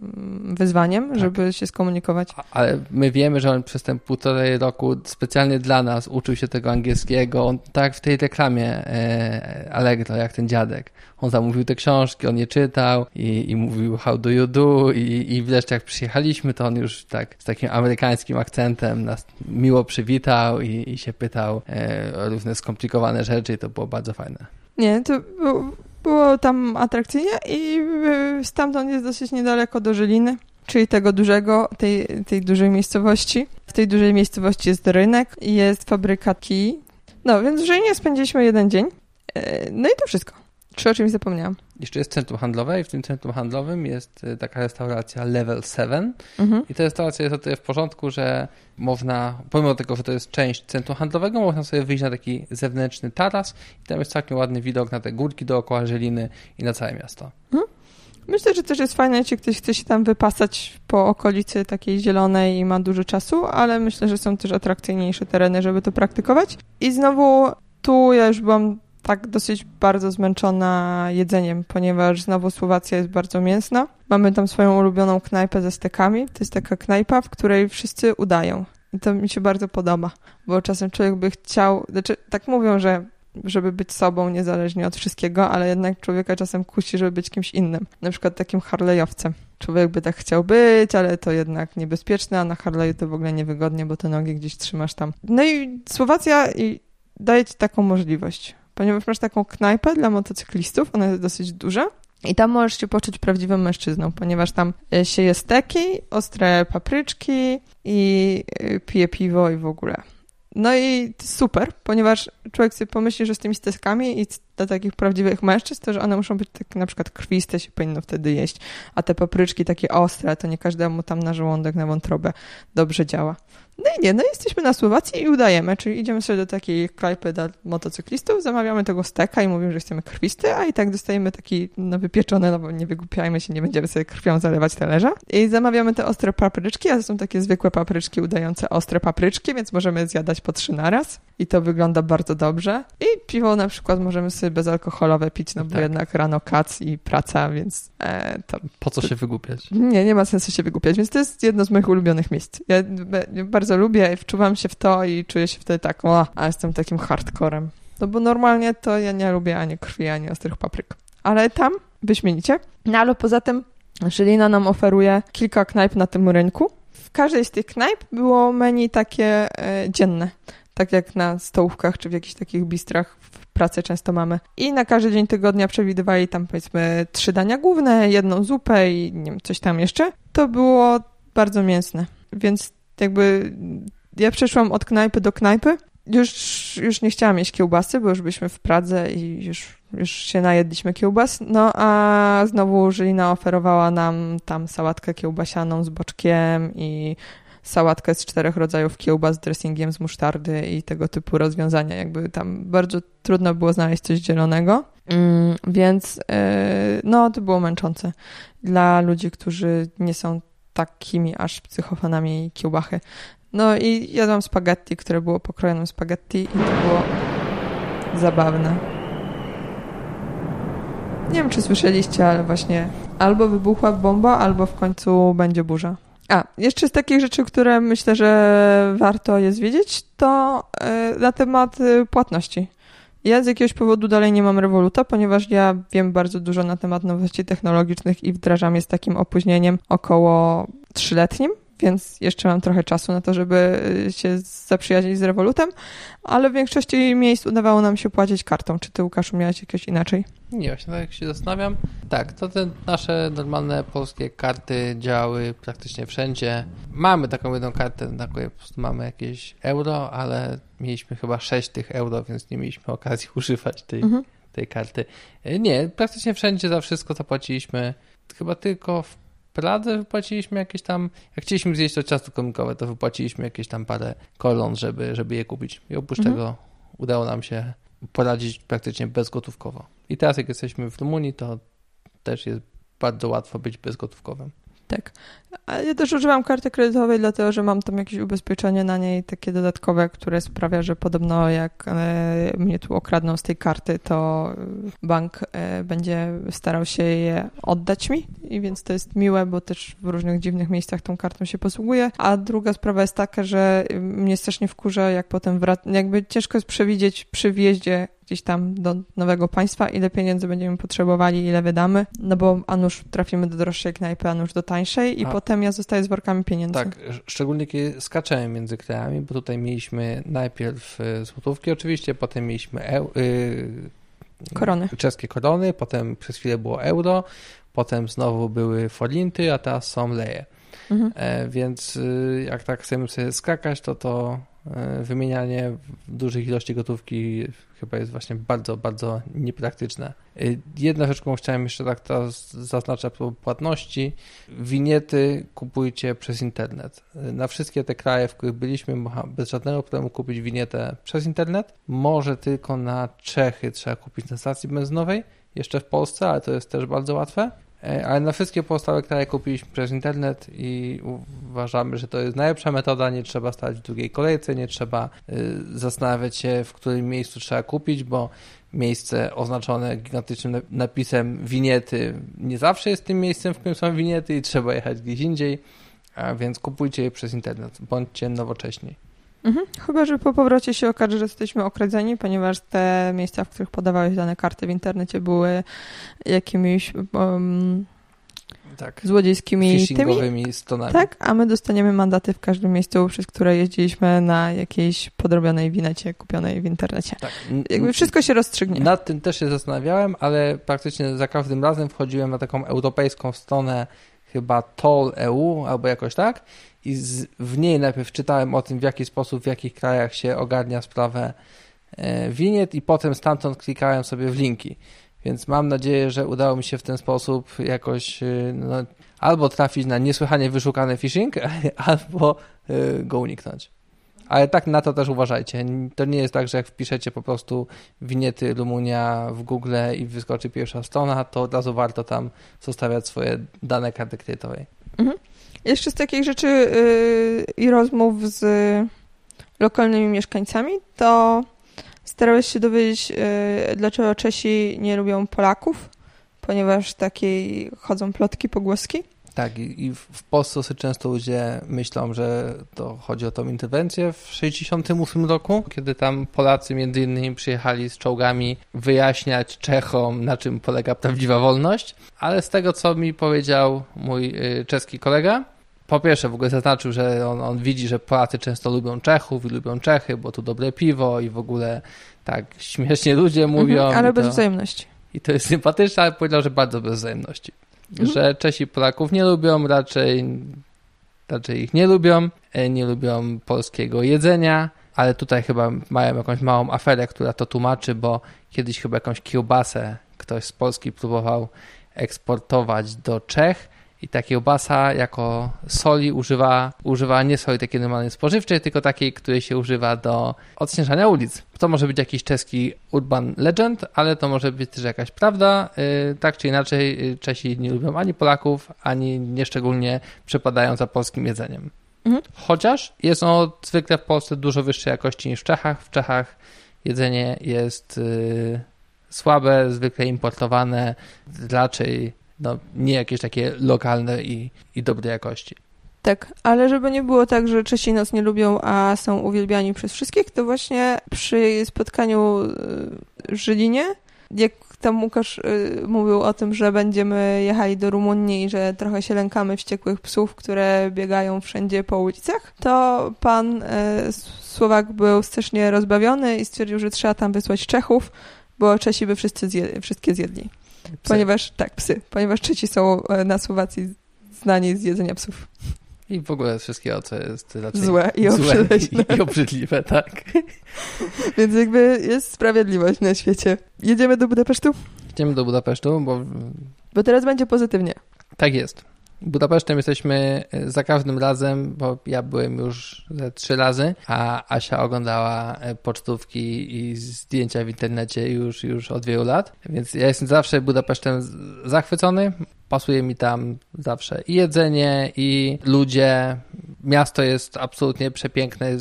wyzwaniem, Tak. żeby się skomunikować. Ale my wiemy, że on przez ten półtorej roku specjalnie dla nas uczył się tego angielskiego. On tak w tej reklamie e, Allegro, jak ten dziadek. On zamówił te książki, on je czytał i, i mówił how do you do i, i wreszcie jak przyjechaliśmy, to on już tak z takim amerykańskim akcentem nas miło przywitał i, i się pytał e, o różne skomplikowane rzeczy i to było bardzo fajne. Nie, to było, tam atrakcyjnie i y, stamtąd jest dosyć niedaleko do Żyliny, czyli tego dużego, tej, tej dużej miejscowości. W tej dużej miejscowości jest rynek i jest fabryka kij. No, więc w Żylinie spędziliśmy jeden dzień. E, No i to wszystko. Czy o czymś zapomniałam? Jeszcze jest centrum handlowe i w tym centrum handlowym jest e, taka restauracja Level 7 Mhm. I ta restauracja jest o tyle w porządku, że można, pomimo tego, że to jest część centrum handlowego, można sobie wyjść na taki zewnętrzny taras i tam jest całkiem ładny widok na te górki dookoła Żeliny i na całe miasto. Myślę, że też jest fajne, jeśli ktoś chce się tam wypasać po okolicy takiej zielonej i ma dużo czasu, ale myślę, że są też atrakcyjniejsze tereny, żeby to praktykować. I znowu tu ja już byłam tak dosyć bardzo zmęczona jedzeniem, ponieważ znowu Słowacja jest bardzo mięsna. Mamy tam swoją ulubioną knajpę ze stekami. To jest taka knajpa, w której wszyscy udają. I to mi się bardzo podoba, bo czasem człowiek by chciał, znaczy tak mówią, że żeby być sobą niezależnie od wszystkiego, ale jednak człowieka czasem kusi, żeby być kimś innym. Na przykład takim Harley'owcem. Człowiek by tak chciał być, ale to jednak niebezpieczne, a na Harley'u to w ogóle niewygodnie, bo te nogi gdzieś trzymasz tam. No i Słowacja daje ci taką możliwość, ponieważ masz taką knajpę dla motocyklistów, ona jest dosyć duża. I tam możesz się poczuć prawdziwym mężczyzną, ponieważ tam e, się je steki, ostre papryczki i e, pije piwo i w ogóle. No i super, ponieważ człowiek sobie pomyśli, że z tymi steskami i dla takich prawdziwych mężczyzn, to że one muszą być takie na przykład krwiste, się powinno wtedy jeść, a te papryczki takie ostre, to nie każdemu tam na żołądek, na wątrobę dobrze działa. No i nie, no jesteśmy na Słowacji i udajemy, czyli idziemy sobie do takiej knajpy dla motocyklistów, zamawiamy tego steka i mówimy, że chcemy krwisty, a i tak dostajemy taki no, wypieczony, no bo nie wygłupiajmy się, nie będziemy sobie krwią zalewać talerza. I zamawiamy te ostre papryczki, a to są takie zwykłe papryczki udające ostre papryczki, więc możemy zjadać po trzy naraz. I to wygląda bardzo dobrze. I piwo na przykład możemy sobie bezalkoholowe pić, no bo Tak. jednak rano kac i praca, więc e, to Po co się wygłupiać? nie, nie ma sensu się wygłupiać, więc to jest jedno z moich ulubionych miejsc. Ja bardzo lubię wczuwam się w to i czuję się wtedy tak, o, a jestem takim hardcorem. No bo normalnie to ja nie lubię ani krwi, ani ostrych papryk. Ale tam wyśmienicie. No ale poza tym Żylina nam oferuje kilka knajp na tym rynku. W każdej z tych knajp było menu takie e, dzienne. Tak jak na stołówkach czy w jakichś takich bistrach w pracy często mamy. I na każdy dzień tygodnia przewidywali tam powiedzmy trzy dania główne, jedną zupę i nie wiem, coś tam jeszcze. To było bardzo mięsne. Więc jakby ja przeszłam od knajpy do knajpy. Już, już nie chciałam jeść kiełbasy, bo już byliśmy w Pradze i już, już się najedliśmy kiełbas. No a znowu Żylina oferowała nam tam sałatkę kiełbasianą z boczkiem i sałatkę z czterech rodzajów kiełbas dressingiem z musztardy i tego typu rozwiązania. Jakby tam bardzo trudno było znaleźć coś zielonego, mm, więc yy, no to było męczące dla ludzi, którzy nie są takimi aż psychofanami kiełbachy. No i jadłam spaghetti, które było pokrojonym spaghetti i to było zabawne. Nie wiem, czy słyszeliście, ale właśnie albo wybuchła bomba, albo w końcu będzie burza. A, jeszcze z takich rzeczy, które myślę, że warto jest wiedzieć, to y, na temat y, płatności. Ja z jakiegoś powodu dalej nie mam Revoluta, ponieważ ja wiem bardzo dużo na temat nowości technologicznych i wdrażam je z takim opóźnieniem około trzyletnim, więc jeszcze mam trochę czasu na to, żeby y, się zaprzyjaźnić z Revolutem, ale w większości miejsc udawało nam się płacić kartą. Czy ty, Łukaszu, miałeś jakieś inaczej? Nie, właśnie tak jak się zastanawiam. Tak, to te nasze normalne polskie karty działały praktycznie wszędzie. Mamy taką jedną kartę, na której po prostu mamy jakieś euro, ale mieliśmy chyba 6 tych euro, więc nie mieliśmy okazji <laughs> używać tej, Mhm. tej karty. E, Nie, praktycznie wszędzie za wszystko zapłaciliśmy. Chyba tylko w Pradze wypłaciliśmy jakieś tam, jak chcieliśmy zjeść to ciasto komikowe, to wypłaciliśmy jakieś tam parę kolon, żeby, żeby je kupić. I oprócz Mhm. tego udało nam się poradzić praktycznie bezgotówkowo. I teraz jak jesteśmy w Rumunii, to też jest bardzo łatwo być bezgotówkowym. Tak. Ja też używam karty kredytowej, dlatego że mam tam jakieś ubezpieczenie na niej, takie dodatkowe, które sprawia, że podobno jak e, mnie tu okradną z tej karty, to bank e, będzie starał się je oddać mi. I więc to jest miłe, bo też w różnych dziwnych miejscach tą kartą się posługuję. A druga sprawa jest taka, że mnie strasznie wkurza, jak potem wrac- jakby ciężko jest przewidzieć przy wjeździe gdzieś tam do nowego państwa, ile pieniędzy będziemy potrzebowali, ile wydamy, no bo a nuż trafimy do droższej knajpy, a nuż do tańszej i A- potem ja zostaję z workami pieniędzy. Tak, sz- szczególnie kiedy skaczemy między krajami, bo tutaj mieliśmy najpierw y, złotówki oczywiście, potem mieliśmy eu, y, Korony. czeskie korony, potem przez chwilę było euro, potem znowu były forinty, a teraz są leje. Mhm. E, więc y, jak tak chcemy sobie skakać, to to e, wymienianie dużych ilości gotówki chyba jest właśnie bardzo, bardzo niepraktyczne. Y, Jedna rzecz, którą chciałem jeszcze tak teraz zaznaczyć propos płatności. Winiety kupujcie przez internet. Y, Na wszystkie te kraje, w których byliśmy, można bez żadnego problemu kupić winietę przez internet. Może tylko na Czechy trzeba kupić na stacji benzynowej, jeszcze w Polsce, ale to jest też bardzo łatwe. E, Ale na wszystkie pozostałe kraje kupiliśmy przez internet i uważamy, że to jest najlepsza metoda. Nie trzeba stać w drugiej kolejce, nie trzeba y, zastanawiać się, w którym miejscu trzeba kupić, bo miejsce oznaczone gigantycznym nap- napisem winiety nie zawsze jest tym miejscem, w którym są winiety i trzeba jechać gdzieś indziej. A więc kupujcie je przez internet, bądźcie nowocześni. Mhm. Chyba, że po powrocie się okaże, że jesteśmy okradzeni, ponieważ te miejsca, w których podawałeś dane karty w internecie były jakimiś um, Tak. złodziejskimi. Phishingowymi stonami. Tak, a my dostaniemy mandaty w każdym miejscu, przez które jeździliśmy na jakiejś podrobionej winecie kupionej w internecie. tak. Jakby wszystko się rozstrzygnie. Nad tym też się zastanawiałem, ale praktycznie za każdym razem wchodziłem na taką europejską stronę, chyba Toll.eu albo jakoś tak, i z, w niej najpierw czytałem o tym, w jaki sposób, w jakich krajach się ogarnia sprawę e, winiet, i potem stamtąd klikałem sobie w linki. Więc mam nadzieję, że udało mi się w ten sposób jakoś e, no, albo trafić na niesłychanie wyszukany phishing, <laughs> albo e, go uniknąć. Ale tak na to też uważajcie. To nie jest tak, że jak wpiszecie po prostu winiety Rumunia w Google i wyskoczy pierwsza strona, to od razu warto tam zostawiać swoje dane karty kredytowej. Jeszcze z takich rzeczy yy, i rozmów z lokalnymi mieszkańcami, to starałeś się dowiedzieć, y, dlaczego Czesi nie lubią Polaków, ponieważ takiej chodzą plotki, pogłoski. Tak, i w Polsce często ludzie myślą, że to chodzi o tą interwencję w 1968 roku, kiedy tam Polacy między innymi przyjechali z czołgami wyjaśniać Czechom, na czym polega prawdziwa wolność, ale z tego, co mi powiedział mój y, czeski kolega, po pierwsze w ogóle zaznaczył, że on, on widzi, że Polacy często lubią Czechów i lubią Czechy, bo tu dobre piwo i w ogóle tak śmiesznie ludzie mówią. Mhm, ale to, bez wzajemności. I to jest sympatyczne, ale powiedział, że bardzo bez wzajemności. Mhm. Że Czesi Polaków nie lubią, raczej, raczej ich nie lubią, e, nie lubią polskiego jedzenia, ale tutaj chyba mają jakąś małą aferę, która to tłumaczy, bo kiedyś chyba jakąś kiełbasę ktoś z Polski próbował eksportować do Czech i ta kiełbasa jako soli używa, używa nie soli takiej normalnej spożywczej, tylko takiej, której się używa do odśnieżania ulic. To może być jakiś czeski urban legend, ale to może być też jakaś prawda. Yy, tak czy inaczej yy, Czesi nie lubią ani Polaków, ani nieszczególnie przepadają za polskim jedzeniem. Mhm. Chociaż jest ono zwykle w Polsce dużo wyższej jakości niż w Czechach. W Czechach jedzenie jest yy, słabe, zwykle importowane, raczej no, nie jakieś takie lokalne i, i dobrej jakości. Tak, ale żeby nie było tak, że Czesi nas nie lubią, a są uwielbiani przez wszystkich, to właśnie przy spotkaniu w Żylinie, jak tam Łukasz y, mówił o tym, że będziemy jechali do Rumunii i że trochę się lękamy wściekłych psów, które biegają wszędzie po ulicach, to pan y, Słowak był strasznie rozbawiony i stwierdził, że trzeba tam wysłać Czechów, bo Czesi by wszyscy wszystkie zjedli. Psy. Ponieważ, tak, psy. Ponieważ Czesi są e, na Słowacji znani z jedzenia psów. I w ogóle wszystkiego, co jest raczej złe i obrzydliwe. I, i obrzydliwe, tak. <laughs> Więc jakby jest sprawiedliwość na świecie. Jedziemy do Budapesztu? Jedziemy do Budapesztu, bo... Bo teraz będzie pozytywnie. Tak jest. Budapesztem jesteśmy e, za każdym razem, bo ja byłem już ze trzy razy, a Asia oglądała e, pocztówki i zdjęcia w internecie już, już od wielu lat, więc ja jestem zawsze Budapesztem zachwycony. Pasuje mi tam zawsze i jedzenie, i ludzie. Miasto jest absolutnie przepiękne.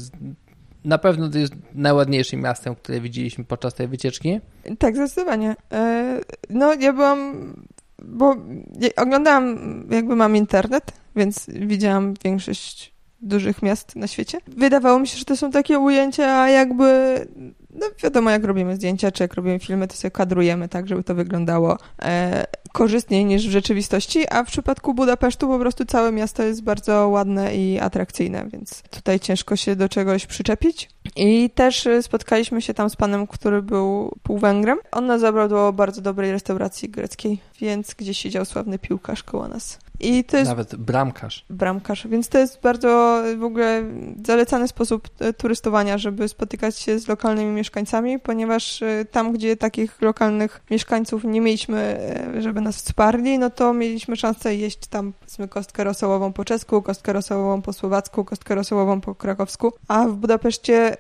Na pewno to jest najładniejszym miastem, które widzieliśmy podczas tej wycieczki. Tak, zdecydowanie. E, no, ja byłam bo oglądałam, jakby mam internet, więc widziałam większość dużych miast na świecie. Wydawało mi się, że to są takie ujęcia jakby no wiadomo, jak robimy zdjęcia, czy jak robimy filmy, to sobie kadrujemy tak, żeby to wyglądało e, korzystniej niż w rzeczywistości, a w przypadku Budapesztu po prostu całe miasto jest bardzo ładne i atrakcyjne, więc tutaj ciężko się do czegoś przyczepić. I też e, spotkaliśmy się tam z panem, który był półwęgrem. On nas zabrał do bardzo dobrej restauracji greckiej, więc gdzieś siedział sławny piłkarz koło nas. I to jest Nawet bramkarz. Bramkarz, więc to jest bardzo w ogóle zalecany sposób e, turystowania, żeby spotykać się z lokalnymi mieszkańcami, ponieważ e, tam, gdzie takich lokalnych mieszkańców nie mieliśmy, e, żeby nas wsparli, no to mieliśmy szansę jeść tam powiedzmy kostkę rosołową po czesku, kostkę rosołową po słowacku, kostkę rosołową po krakowsku, a w Budapeszcie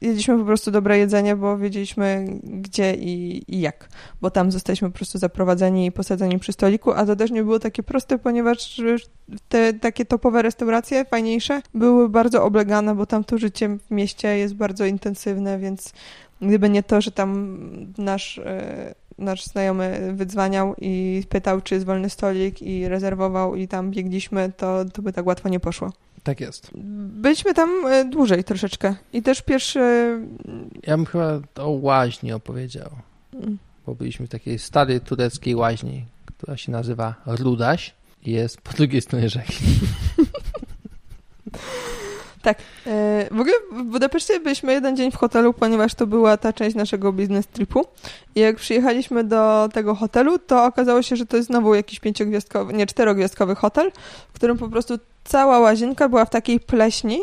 jedliśmy po prostu dobre jedzenie, bo wiedzieliśmy gdzie i, i, jak, bo tam zostaliśmy po prostu zaprowadzeni i posadzeni przy stoliku, a to też nie było takie proste, ponieważ te takie topowe restauracje, fajniejsze, były bardzo oblegane, bo tam to życie w mieście jest bardzo intensywne, więc gdyby nie to, że tam nasz e, nasz znajomy wydzwaniał i pytał, czy jest wolny stolik i rezerwował i tam biegliśmy, to, to by tak łatwo nie poszło. Tak jest. Byliśmy tam e, dłużej troszeczkę. I też pierwszy. Ja bym chyba o łaźni opowiedział. Mm. Bo byliśmy w takiej starej tureckiej łaźni, która się nazywa Rudaś i jest po drugiej stronie rzeki. <laughs> Tak. E, w ogóle w Budapeszcie byliśmy jeden dzień w hotelu, ponieważ to była ta część naszego biznes tripu. I jak przyjechaliśmy do tego hotelu, to okazało się, że to jest znowu jakiś pięciogwiazdkowy, nie, czterogwiazdkowy hotel, w którym po prostu cała łazienka była w takiej pleśni,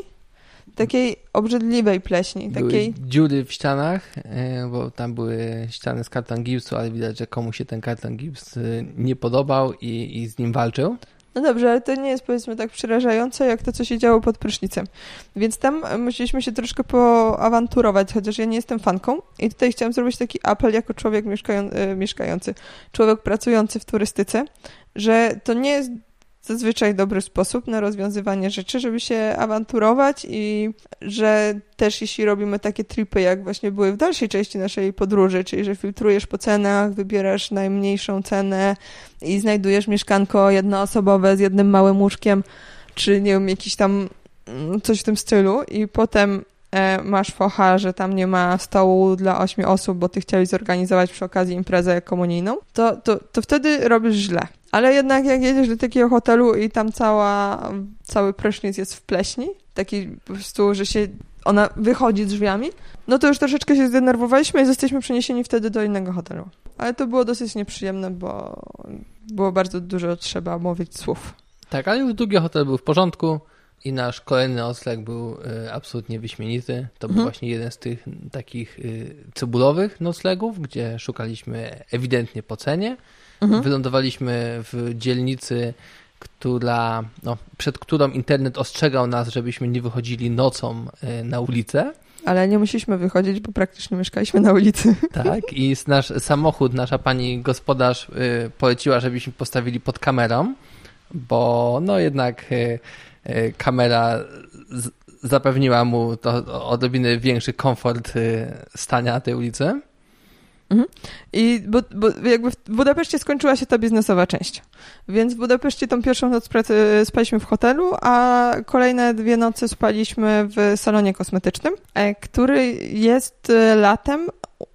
takiej obrzydliwej pleśni. Były takiej... dziury w ścianach, e, bo tam były ściany z karton gipsu, ale widać, że komu się ten karton gips e, nie podobał i, i z nim walczył. No dobrze, ale to nie jest powiedzmy tak przerażające, jak to, co się działo pod prysznicem. Więc tam musieliśmy się troszkę poawanturować, chociaż ja nie jestem fanką. I tutaj chciałam zrobić taki apel jako człowiek mieszkają, e, mieszkający, człowiek pracujący w turystyce, że to nie jest zazwyczaj dobry sposób na rozwiązywanie rzeczy, żeby się awanturować i że też jeśli robimy takie tripy, jak właśnie były w dalszej części naszej podróży, czyli że filtrujesz po cenach, wybierasz najmniejszą cenę i znajdujesz mieszkanko jednoosobowe z jednym małym łóżkiem, czy nie wiem, jakiś tam mm, coś w tym stylu i potem e, masz focha, że tam nie ma stołu dla ośmiu osób, bo ty chciałeś zorganizować przy okazji imprezę komunijną, to, to, to wtedy robisz źle. Ale jednak jak jedziesz do takiego hotelu i tam cała, cały prysznic jest w pleśni, taki po prostu, że się ona wychodzi drzwiami, no to już troszeczkę się zdenerwowaliśmy i zostaliśmy przeniesieni wtedy do innego hotelu. Ale to było dosyć nieprzyjemne, bo było bardzo dużo trzeba mówić słów. Tak, ale już drugi hotel był w porządku i nasz kolejny nocleg był y, absolutnie wyśmienity. To był Mhm. właśnie jeden z tych takich y, cebulowych noclegów, gdzie szukaliśmy ewidentnie po cenie. Mhm. Wylądowaliśmy w dzielnicy, która, no, przed którą internet ostrzegał nas, żebyśmy nie wychodzili nocą y, na ulicę. Ale nie musieliśmy wychodzić, bo praktycznie mieszkaliśmy na ulicy. <laughs> Tak, i nasz samochód, nasza pani gospodarz y, poleciła, żebyśmy postawili pod kamerą, bo no jednak y, kamera zapewniła mu to odrobinę większy komfort stania na tej ulicy. I bo, bo jakby w Budapeszcie skończyła się ta biznesowa część. Więc w Budapeszcie tą pierwszą noc pracy spaliśmy w hotelu, a kolejne dwie noce spaliśmy w salonie kosmetycznym, e, który jest e, latem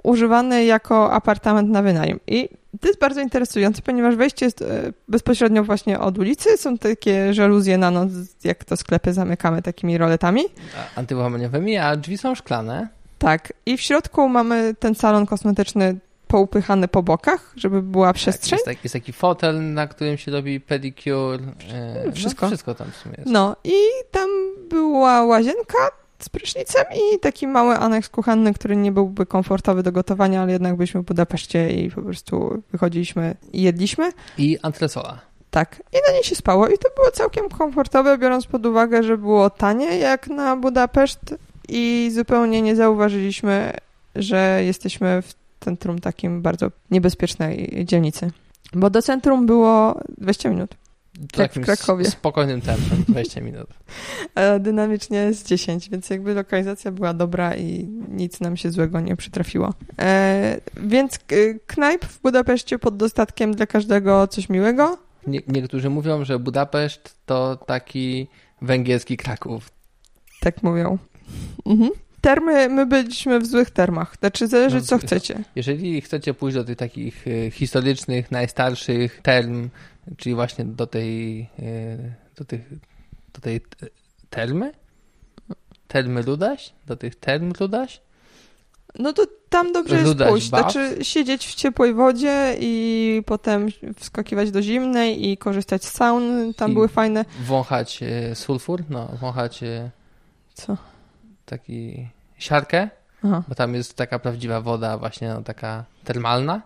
używany jako apartament na wynajem. I to jest bardzo interesujące, ponieważ wejście jest e, bezpośrednio właśnie od ulicy. Są takie żaluzje na noc, jak to sklepy zamykamy takimi roletami. Antyłamaniowymi, a drzwi są szklane. Tak. I w środku mamy ten salon kosmetyczny poupychany po bokach, żeby była przestrzeń. Tak, jest, taki, jest taki fotel, na którym się robi pedicure. y, Wszystko. No, wszystko tam w sumie jest. No i tam była łazienka z prysznicem i taki mały aneks kuchenny, który nie byłby komfortowy do gotowania, ale jednak byliśmy w Budapeszcie i po prostu wychodziliśmy i jedliśmy. I antresola. Tak. I na niej się spało i to było całkiem komfortowe, biorąc pod uwagę, że było tanie jak na Budapeszt i zupełnie nie zauważyliśmy, że jesteśmy w centrum takim bardzo niebezpiecznej dzielnicy. Bo do centrum było 20 minut. Jak w Krakowie. spokojnym tempem, 20 minut. <laughs> a dynamicznie jest 10, więc jakby lokalizacja była dobra i nic nam się złego nie przytrafiło. E, więc knajp w Budapeszcie pod dostatkiem dla każdego coś miłego. Nie, niektórzy mówią, że Budapeszt to taki węgierski Kraków. Tak mówią. Mhm. Termy, my byliśmy w złych termach. Znaczy zależy No, co jest- chcecie. Jeżeli chcecie pójść do tych takich y, historycznych, najstarszych term, czyli właśnie do tej, y, do tych, do tej termy? Termy Ludaś? Do tych term Ludaś? No to tam dobrze jest Rudać pójść. baw? Znaczy siedzieć w ciepłej wodzie i potem wskakiwać do zimnej i korzystać z saun. Tam I- były fajne... Wąchać y, sulfur? No, wąchać Co? Taki siarkę, Aha. bo tam jest taka prawdziwa woda właśnie no, taka termalna,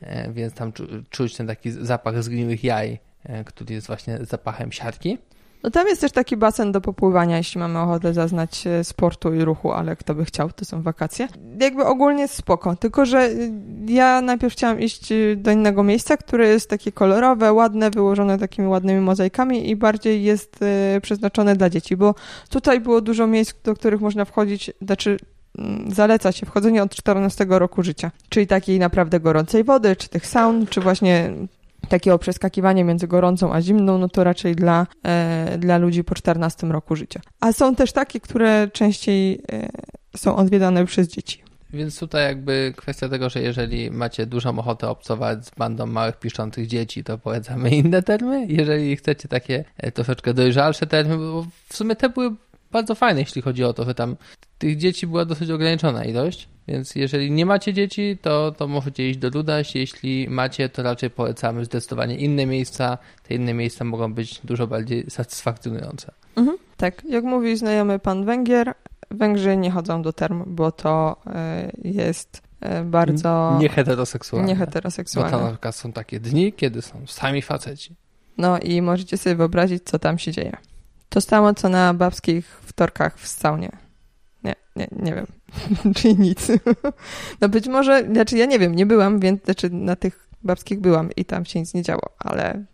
e, więc tam czu, czuć ten taki zapach zgniłych jaj, e, który jest właśnie zapachem siarki. No tam jest też taki basen do popływania, jeśli mamy ochotę zaznać e, sportu i ruchu, ale kto by chciał, to są wakacje. Jakby ogólnie spoko, tylko że y, ja najpierw chciałam iść y, do innego miejsca, które jest takie kolorowe, ładne, wyłożone takimi ładnymi mozaikami i bardziej jest y, przeznaczone dla dzieci, bo tutaj było dużo miejsc, do których można wchodzić, znaczy mm, zaleca się wchodzenie od 14 roku życia, czyli takiej naprawdę gorącej wody, czy tych saun, czy właśnie takiego przeskakiwania między gorącą a zimną, no to raczej dla, e, dla ludzi po 14 roku życia. A są też takie, które częściej e, są odwiedzane przez dzieci. Więc tutaj jakby kwestia tego, że jeżeli macie dużą ochotę obcować z bandą małych piszczących dzieci, to polecamy inne termy. Jeżeli chcecie takie e, troszeczkę dojrzalsze termy, bo w sumie te były bardzo fajne, jeśli chodzi o to, że tam tych dzieci była dosyć ograniczona ilość. Więc jeżeli nie macie dzieci, to, to możecie iść do Ludaś. Jeśli macie, to raczej polecamy zdecydowanie inne miejsca. Te inne miejsca mogą być dużo bardziej satysfakcjonujące. Mhm. Tak, jak mówi znajomy pan Węgier, Węgrzy nie chodzą do term, bo to e, jest e, bardzo Nie heteroseksualne. nie Bo tam na przykład są takie dni, kiedy są sami faceci. No i możecie sobie wyobrazić, co tam się dzieje. To samo, co na babskich wtorkach w saunie. Nie, nie, wiem. <laughs> Czyli nic. <laughs> No być może, znaczy ja nie wiem, nie byłam, więc znaczy na tych babskich byłam i tam się nic nie działo, ale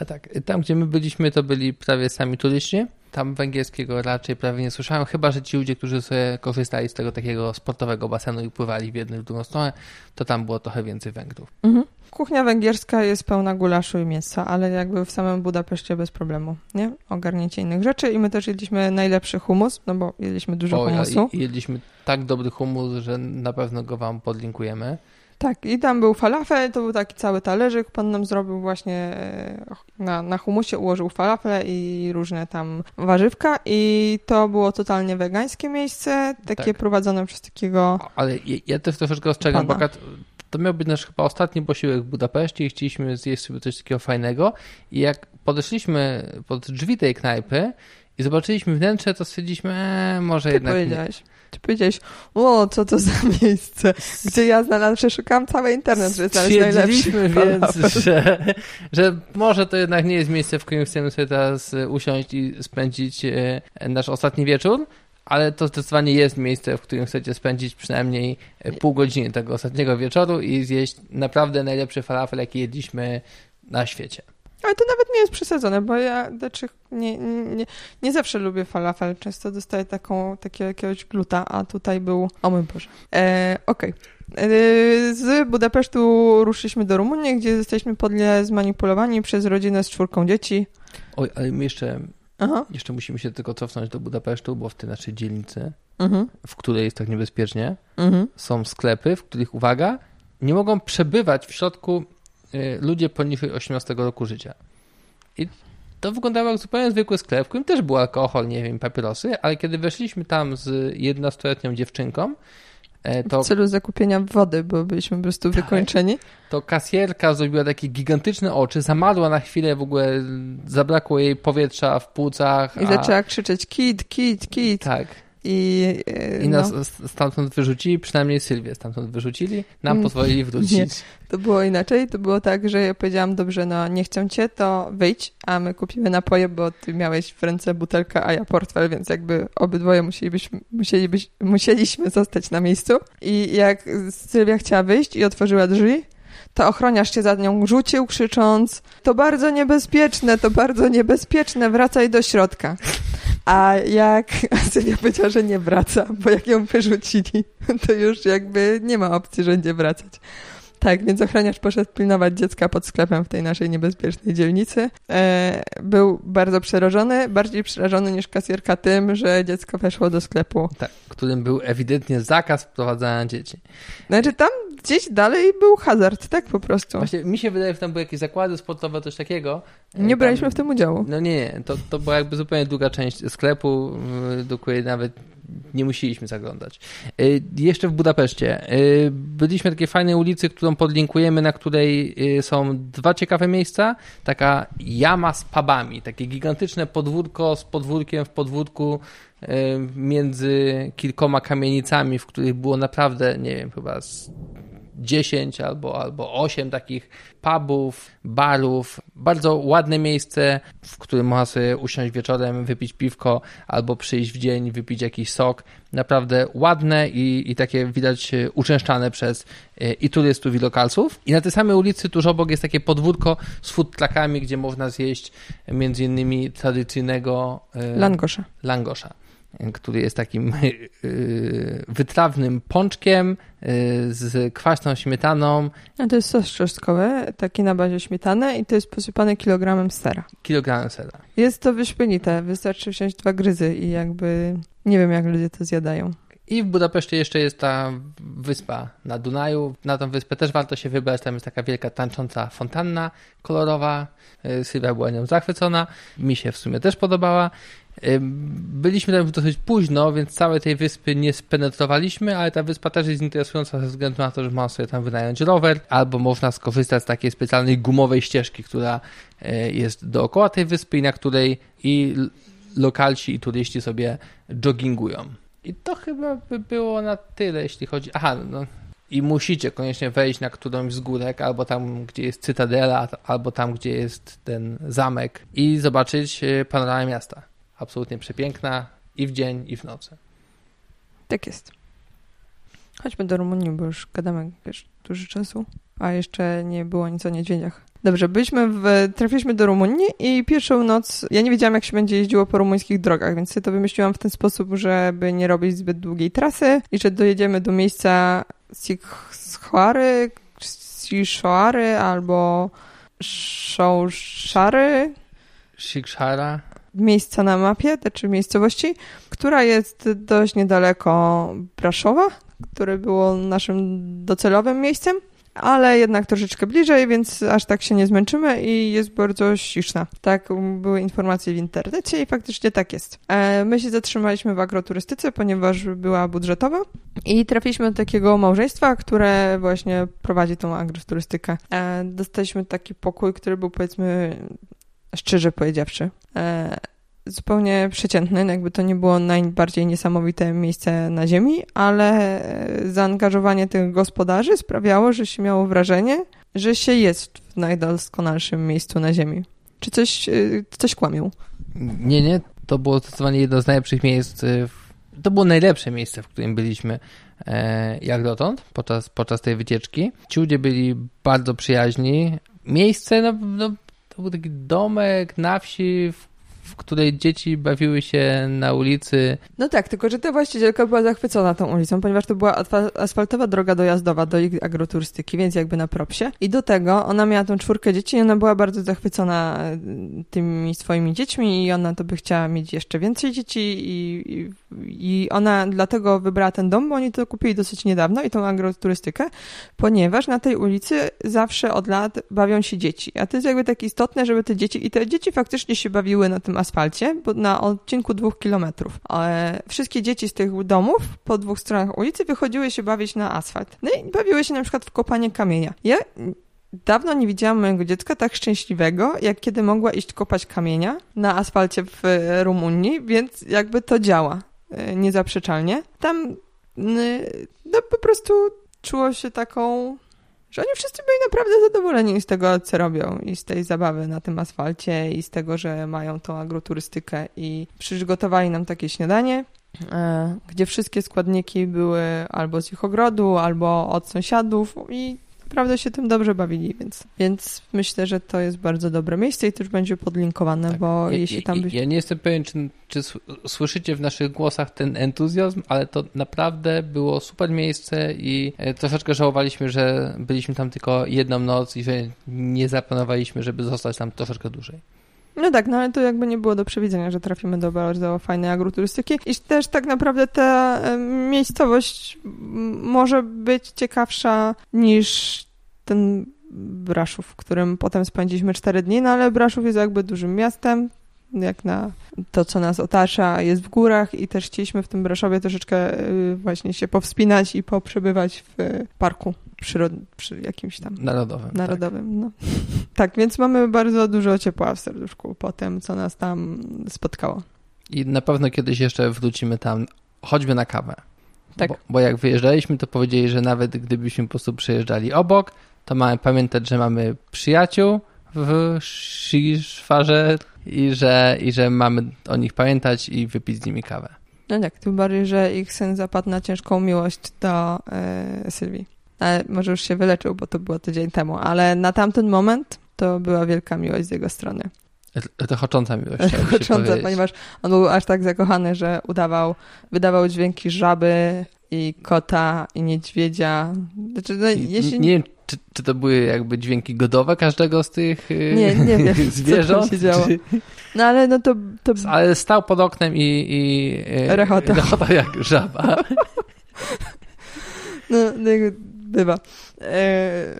A tak, tam gdzie my byliśmy, to byli prawie sami turyści. Tam węgierskiego raczej prawie nie słyszałem, chyba że ci ludzie, którzy sobie korzystali z tego takiego sportowego basenu i pływali w jedną w drugą stronę, to tam było trochę więcej Węgrów. Mhm. Kuchnia węgierska jest pełna gulaszu i mięsa, ale jakby w samym Budapeszcie bez problemu, nie? Ogarnięcie innych rzeczy i my też jedliśmy najlepszy humus, no bo jedliśmy dużo O, humusu. i- jedliśmy tak dobry humus, że na pewno go wam podlinkujemy. Tak, i tam był falafel, to był taki cały talerzyk, pan nam zrobił właśnie e, na, na humusie, ułożył falafel i różne tam warzywka i to było totalnie wegańskie miejsce, takie Tak. prowadzone przez takiego... Ale ja, ja też troszeczkę ostrzegam, bo Pana. to miał być nasz chyba ostatni posiłek w Budapeszcie i chcieliśmy zjeść sobie coś takiego fajnego i jak podeszliśmy pod drzwi tej knajpy i zobaczyliśmy wnętrze, to stwierdziliśmy, e, może Ty jednak nie. Ty powiedziałeś, o, co to za <laughs> miejsce, gdzie ja znalazłem, przeszukałam cały internet, żeby znaleźć najlepszy więc, że, że może to jednak nie jest miejsce, w którym chcemy sobie teraz usiąść i spędzić e, nasz ostatni wieczór, ale to zdecydowanie jest miejsce, w którym chcecie spędzić przynajmniej e, pół godziny tego ostatniego wieczoru i zjeść naprawdę najlepszy falafel, jaki jedliśmy na świecie. Ale to nawet nie jest przesadzone, bo ja znaczy, nie, nie, nie zawsze lubię falafel. Często dostaję taką, takiego jakiegoś gluta, a tutaj był... O mój Boże. E, Okej. E, Z Budapesztu ruszyliśmy do Rumunii, gdzie zostaliśmy podle zmanipulowani przez rodzinę z czwórką dzieci. Oj, ale my jeszcze, Aha. jeszcze musimy się tylko cofnąć do Budapesztu, bo w tej naszej dzielnicy, Mhm. w której jest tak niebezpiecznie, Mhm. są sklepy, w których, uwaga, nie mogą przebywać w środku ludzie poniżej 18 roku życia. I to wyglądało jak zupełnie zwykły sklep, w którym też był alkohol, nie wiem, papierosy, ale kiedy weszliśmy tam z 11-letnią dziewczynką, e, to, W celu zakupienia wody, bo byliśmy po prostu Tak. wykończeni. to kasjerka zrobiła takie gigantyczne oczy, zamarła na chwilę, w ogóle zabrakło jej powietrza w płucach. I a- zaczęła krzyczeć kit, kit, kit. Tak. I, e, I nas no, stamtąd wyrzucili, przynajmniej Sylwię stamtąd wyrzucili, nam Mm, pozwolili wrócić. to było inaczej. To było tak, że ja powiedziałam, dobrze, no nie chcę cię, to wyjdź, a my kupimy napoje, bo ty miałeś w ręce butelkę, a ja portfel, więc jakby obydwoje musielibyśmy, musielibyś, musieliśmy zostać na miejscu. I jak Sylwia chciała wyjść i otworzyła drzwi, to ochroniarz się za nią rzucił, krzycząc to bardzo niebezpieczne, to bardzo niebezpieczne, wracaj do środka. A jak <laughs> Sylwia powiedziała, że nie wraca, bo jak ją wyrzucili, <laughs> to już jakby nie ma opcji, że będzie wracać. Tak, więc ochroniarz poszedł pilnować dziecka pod sklepem w tej naszej niebezpiecznej dzielnicy. E, był bardzo przerażony, bardziej przerażony niż kasjerka tym, że dziecko weszło do sklepu. Tak, którym był ewidentnie zakaz wprowadzania dzieci. Znaczy tam gdzieś dalej był hazard, tak po prostu. Właśnie mi się wydaje, że tam były jakieś zakłady sportowe, coś takiego. E, Nie tam- braliśmy w tym udziału. No nie, nie, to, to była jakby zupełnie druga część sklepu, do której nawet nie musieliśmy zaglądać. Y, Jeszcze w Budapeszcie. y, Byliśmy takiej fajnej ulicy, którą podlinkujemy, na której są dwa ciekawe miejsca. Taka jama z pubami, takie gigantyczne podwórko z podwórkiem w podwórku między kilkoma kamienicami, w których było naprawdę, nie wiem, chyba z 10 albo, albo 8 takich pubów, barów. Bardzo ładne miejsce, w którym można sobie usiąść wieczorem, wypić piwko albo przyjść w dzień, wypić jakiś sok. Naprawdę ładne i, i takie widać uczęszczane przez e, i turystów, i lokalców. I na tej samej ulicy tuż obok jest takie podwórko z food truckami, gdzie można zjeść między innymi tradycyjnego e, Langosza. langosza, który jest takim yy, <laughs> wytrawnym pączkiem yy, z kwaśną śmietaną, A to jest sos czosnkowy, taki na bazie śmietany i to jest posypane kilogramem sera. kilogramem sera. Jest to wyśmienite, wystarczy wziąć dwa gryzy i jakby nie wiem jak ludzie to zjadają. I w Budapeszcie jeszcze jest ta wyspa na Dunaju. Na tą wyspę też warto się wybrać. Tam jest taka wielka tańcząca fontanna kolorowa. Yy, Sylwia była nią zachwycona. Mi się w sumie też podobała. Byliśmy tam dosyć późno, więc całej tej wyspy nie spenetrowaliśmy, ale ta wyspa też jest interesująca ze względu na to, że można sobie tam wynająć rower, albo można skorzystać z takiej specjalnej gumowej ścieżki, która yy, jest dookoła tej wyspy i na której i lokalci i turyści sobie joggingują. I to chyba by było na tyle, jeśli chodzi. Aha, no. I musicie koniecznie wejść na którąś z górek, albo tam, gdzie jest cytadela, albo tam, gdzie jest ten zamek, i zobaczyć e, panoramę miasta. Absolutnie przepiękna i w dzień, i w nocy. Tak jest. Chodźmy do Rumunii, bo już gadamy wiesz, dużo czasu, a jeszcze nie było nic o niedźwiedziach. Dobrze, byliśmy w, trafiliśmy do Rumunii i pierwszą noc, ja nie wiedziałam jak się będzie jeździło po rumuńskich drogach, więc sobie to wymyśliłam w ten sposób, żeby nie robić zbyt długiej trasy i że dojedziemy do miejsca Sikhuary, Sishoary albo Shaushary. Shikshara. Miejsca na mapie, czy miejscowości, która jest dość niedaleko Braszowa, które było naszym docelowym miejscem ale jednak troszeczkę bliżej, więc aż tak się nie zmęczymy i jest bardzo ściszna. Tak były informacje w internecie i faktycznie tak jest. E, my się zatrzymaliśmy w agroturystyce, ponieważ była budżetowa i trafiliśmy do takiego małżeństwa, które właśnie prowadzi tą agroturystykę. E, dostaliśmy taki pokój, który był powiedzmy szczerze powiedziawszy e, zupełnie przeciętny, jakby to nie było najbardziej niesamowite miejsce na ziemi, ale zaangażowanie tych gospodarzy sprawiało, że się miało wrażenie, że się jest w najdoskonalszym miejscu na ziemi. Czy coś, y, coś kłamią? Nie, nie. To było zdecydowanie jedno z najlepszych miejsc. To było najlepsze miejsce, w którym byliśmy e, jak dotąd podczas, podczas tej wycieczki. Ci ludzie byli bardzo przyjaźni. Miejsce, no, no to był taki domek na wsi, w w której dzieci bawiły się na ulicy. No tak, tylko że ta właścicielka była zachwycona tą ulicą, ponieważ to była asfaltowa droga dojazdowa do ich agroturystyki, więc jakby na propsie. I do tego ona miała tą czwórkę dzieci i ona była bardzo zachwycona e, tymi swoimi dziećmi i ona to by chciała mieć jeszcze więcej dzieci i, i, i ona dlatego wybrała ten dom, bo oni to kupili dosyć niedawno i tą agroturystykę, ponieważ na tej ulicy zawsze od lat bawią się dzieci. A to jest jakby tak istotne, żeby te dzieci, i te dzieci faktycznie się bawiły na tym asfalcie, na odcinku dwóch kilometrów. Wszystkie dzieci z tych domów po dwóch stronach ulicy wychodziły się bawić na asfalt. No i bawiły się na przykład w kopanie kamienia. Ja Dawno nie widziałam mojego dziecka tak szczęśliwego, jak kiedy mogła iść kopać kamienia na asfalcie w Rumunii, więc jakby to działa e, niezaprzeczalnie. Tam no po prostu czuło się taką że oni wszyscy byli naprawdę zadowoleni z tego, co robią i z tej zabawy na tym asfalcie i z tego, że mają tą agroturystykę i przygotowali nam takie śniadanie, e, gdzie wszystkie składniki były albo z ich ogrodu, albo od sąsiadów i naprawdę się tym dobrze bawili, więc, więc myślę, że to jest bardzo dobre miejsce i też będzie podlinkowane, tak. bo ja, jeśli tam... Byś... Ja nie jestem pewien, czy, czy słyszycie w naszych głosach ten entuzjazm, ale to naprawdę było super miejsce i e, troszeczkę żałowaliśmy, że byliśmy tam tylko jedną noc i że nie zaplanowaliśmy, żeby zostać tam troszeczkę dłużej. No tak, no ale to jakby nie było do przewidzenia, że trafimy do bardzo fajnej agroturystyki. I też tak naprawdę ta miejscowość może być ciekawsza niż ten Braszów, w którym potem spędziliśmy cztery dni, no ale Braszów jest jakby dużym miastem, jak na to, co nas otacza, jest w górach i też chcieliśmy w tym Braszowie troszeczkę y, właśnie się powspinać i poprzebywać w parku przyrod... przy jakimś tam... Narodowym. Tak. Narodowym, tak. no. <laughs> Tak, więc mamy bardzo dużo ciepła w serduszku po tym, co nas tam spotkało. I na pewno kiedyś jeszcze wrócimy tam, choćby na kawę. Tak. Bo, bo jak wyjeżdżaliśmy, to powiedzieli, że nawet gdybyśmy po prostu przejeżdżali obok, to mamy pamiętać, że mamy przyjaciół w Szwarze i że, i że mamy o nich pamiętać i wypić z nimi kawę. No tak, tym bardziej, że ich syn zapadł na ciężką miłość do yy, Sylwii. Ale może już się wyleczył, bo to było tydzień temu, ale na tamten moment to była wielka miłość z jego strony. Rechocząca miłość. Rechocząca, <laughs> ponieważ on był aż tak zakochany, że udawał, wydawał dźwięki żaby i kota i niedźwiedzia. Znaczy, no, jeśli... Nie czy, czy to były jakby dźwięki godowe każdego z tych y, nie, nie wiem, zwierząt? się działo. Czy... No ale no to, to... Ale stał pod oknem i, i y, rechota. rechota jak żaba. <laughs> No, no bywa. E,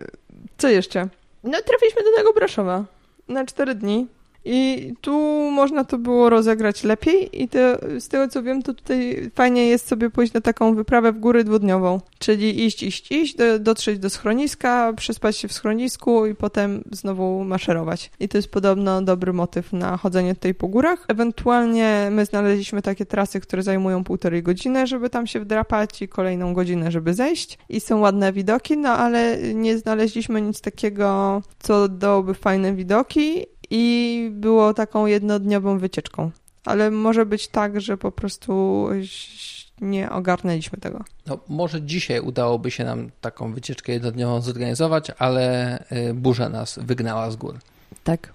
co jeszcze? No trafiliśmy do tego Braszowa na cztery dni. I tu można to było rozegrać lepiej i to, z tego co wiem, to tutaj fajnie jest sobie pójść na taką wyprawę w góry dwudniową, czyli iść, iść, iść, do, dotrzeć do schroniska, przespać się w schronisku i potem znowu maszerować. I to jest podobno dobry motyw na chodzenie tutaj po górach. Ewentualnie my znaleźliśmy takie trasy, które zajmują półtorej godziny, żeby tam się wdrapać i kolejną godzinę, żeby zejść. I są ładne widoki, no ale nie znaleźliśmy nic takiego, co dałoby fajne widoki i było taką jednodniową wycieczką. ale może być tak, że po prostu nie ogarnęliśmy tego. No, może dzisiaj udałoby się nam taką wycieczkę jednodniową zorganizować, ale y, burza nas wygnała z gór. Tak.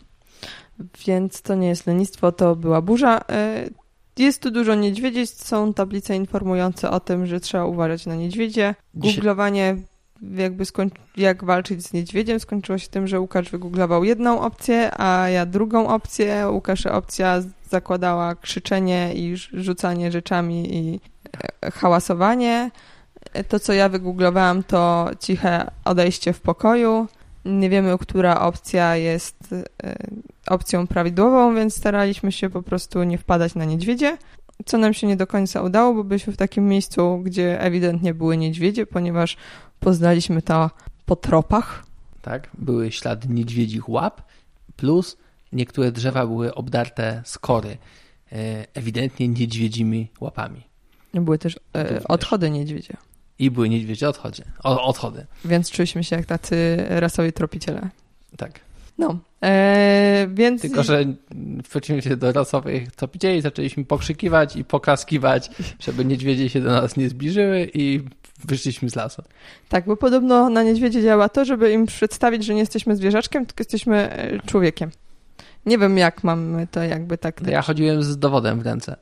Więc to nie jest lenistwo, to była burza. Y, jest tu dużo niedźwiedzi, są tablice informujące o tym, że trzeba uważać na niedźwiedzie. Googlowanie jakby skoń... jak walczyć z niedźwiedziem skończyło się tym, że Łukasz wygooglował jedną opcję, a ja drugą opcję. Łukasz opcja zakładała krzyczenie i rzucanie rzeczami i e, hałasowanie. To, co ja wygooglowałam, to ciche odejście w pokoju. Nie wiemy, która opcja jest e, opcją prawidłową, więc staraliśmy się po prostu nie wpadać na niedźwiedzie. Co nam się nie do końca udało, bo byliśmy w takim miejscu, gdzie ewidentnie były niedźwiedzie, ponieważ poznaliśmy to po tropach. Tak, były ślady niedźwiedzich łap, plus niektóre drzewa były obdarte z kory, e, ewidentnie niedźwiedzimi łapami. Były też e, odchody niedźwiedzie. I były niedźwiedzie odchodzie, o, odchody. Więc czuliśmy się jak tacy rasowi tropiciele. Tak. No, e, więc... Tylko, że w przeciwieństwie do rasowych tropicieli zaczęliśmy pokrzykiwać i poklaskiwać, żeby niedźwiedzie się do nas nie zbliżyły i wyszliśmy z lasu. Tak, bo podobno na niedźwiedzie działa to, żeby im przedstawić, że nie jesteśmy zwierzaczkiem, tylko jesteśmy e, człowiekiem. Nie wiem, jak mamy to jakby tak... ja chodziłem z dowodem w ręce.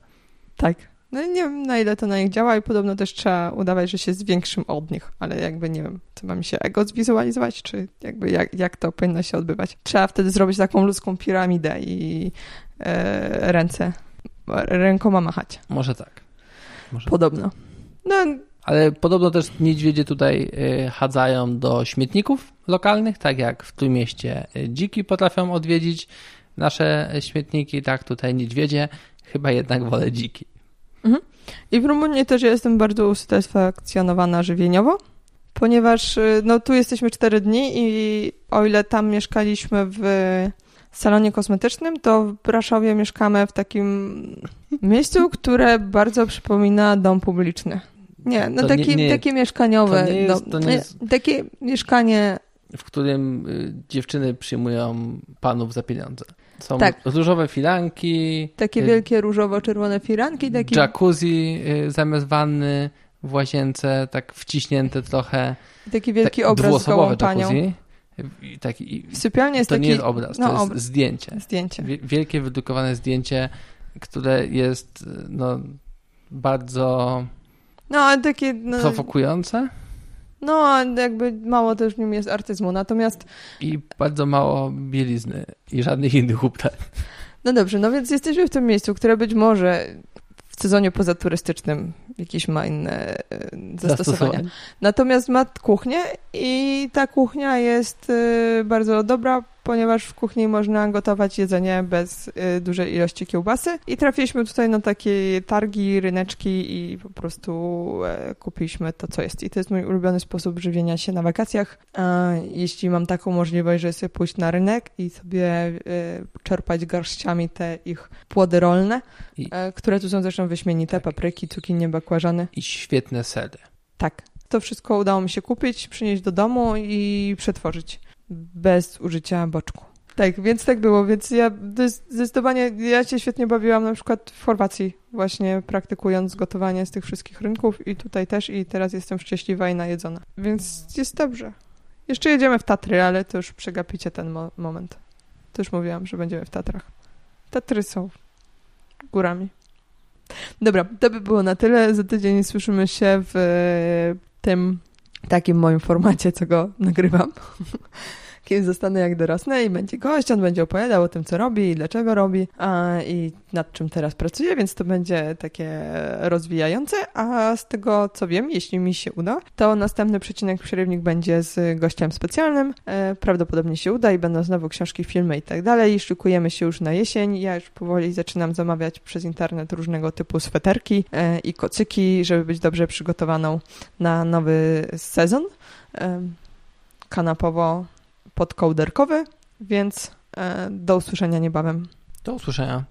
Tak. No nie wiem, na ile to na nich działa i podobno też trzeba udawać, że się jest większym od nich, ale jakby nie wiem, co mam się ego zwizualizować, czy jakby jak, jak to powinno się odbywać. Trzeba wtedy zrobić taką ludzką piramidę i e, ręce, rękoma machać. Może tak. Może podobno. No, ale podobno też niedźwiedzie tutaj y, chadzają do śmietników lokalnych, tak jak w Trójmieście y, dziki potrafią odwiedzić nasze śmietniki, tak tutaj niedźwiedzie, chyba jednak wolę dziki. Mhm. I w Rumunii też jestem bardzo usatysfakcjonowana żywieniowo, ponieważ y, no, tu jesteśmy cztery dni i o ile tam mieszkaliśmy w salonie kosmetycznym, to w Braszowie mieszkamy w takim miejscu, które bardzo przypomina dom publiczny. Nie, no takie, nie, nie, takie mieszkaniowe. To nie jest, no, to jest... Takie mieszkanie. W którym y, dziewczyny przyjmują panów za pieniądze. Są tak. różowe firanki. Takie y, wielkie różowo-czerwone firanki. Taki... Jacuzzi y, zamiast wanny w łazience, tak wciśnięte trochę. Taki wielki tak, obraz z gołą panią. Taki, Sypialnia jest to taki... nie jest obraz, to no, jest zdjęcie. Zdjęcie. Wielkie, wydrukowane zdjęcie, które jest no, bardzo no, ale takie... No, prowokujące. No, jakby mało też w nim jest artyzmu, natomiast... I bardzo mało bielizny i żadnych innych ubrań. No dobrze, no więc jesteśmy w tym miejscu, które być może w sezonie pozaturystycznym jakieś ma inne e, zastosowania. Natomiast ma kuchnię i ta kuchnia jest e, bardzo dobra, ponieważ w kuchni można gotować jedzenie bez y, dużej ilości kiełbasy. I trafiliśmy tutaj na takie targi, ryneczki i po prostu y, kupiliśmy to, co jest. I to jest mój ulubiony sposób żywienia się na wakacjach. Jeśli mam taką możliwość, że sobie pójść na rynek i sobie y, czerpać garściami te ich płody rolne, I... E, które tu są zresztą wyśmienite, tak. papryki, cukinie, bakłażany. I świetne sery. Tak. To wszystko udało mi się kupić, przynieść do domu i przetworzyć bez użycia boczku. Tak, więc tak było, więc ja zdecydowanie, ja się świetnie bawiłam na przykład w Chorwacji, właśnie praktykując gotowanie z tych wszystkich rynków i tutaj też i teraz jestem szczęśliwa i najedzona. Więc jest dobrze. Jeszcze jedziemy w Tatry, ale to już przegapicie ten mo moment. Już mówiłam, że będziemy w Tatrach. Tatry są górami. Dobra, to by było na tyle. Za tydzień słyszymy się w tym takim moim formacie, co go nagrywam. Kiedy zostanę jak dorosnę i będzie gość, on będzie opowiadał o tym, co robi i dlaczego robi a, i nad czym teraz pracuje, więc to będzie takie rozwijające, a z tego, co wiem, jeśli mi się uda, to następny przecinek przerywnik będzie z gościem specjalnym. E, prawdopodobnie się uda i będą znowu książki, filmy i tak dalej. Szykujemy się już na jesień. Ja już powoli zaczynam zamawiać przez internet różnego typu sweterki e, i kocyki, żeby być dobrze przygotowaną na nowy sezon. E, kanapowo podkołderkowy, więc e, do usłyszenia niebawem. Do usłyszenia.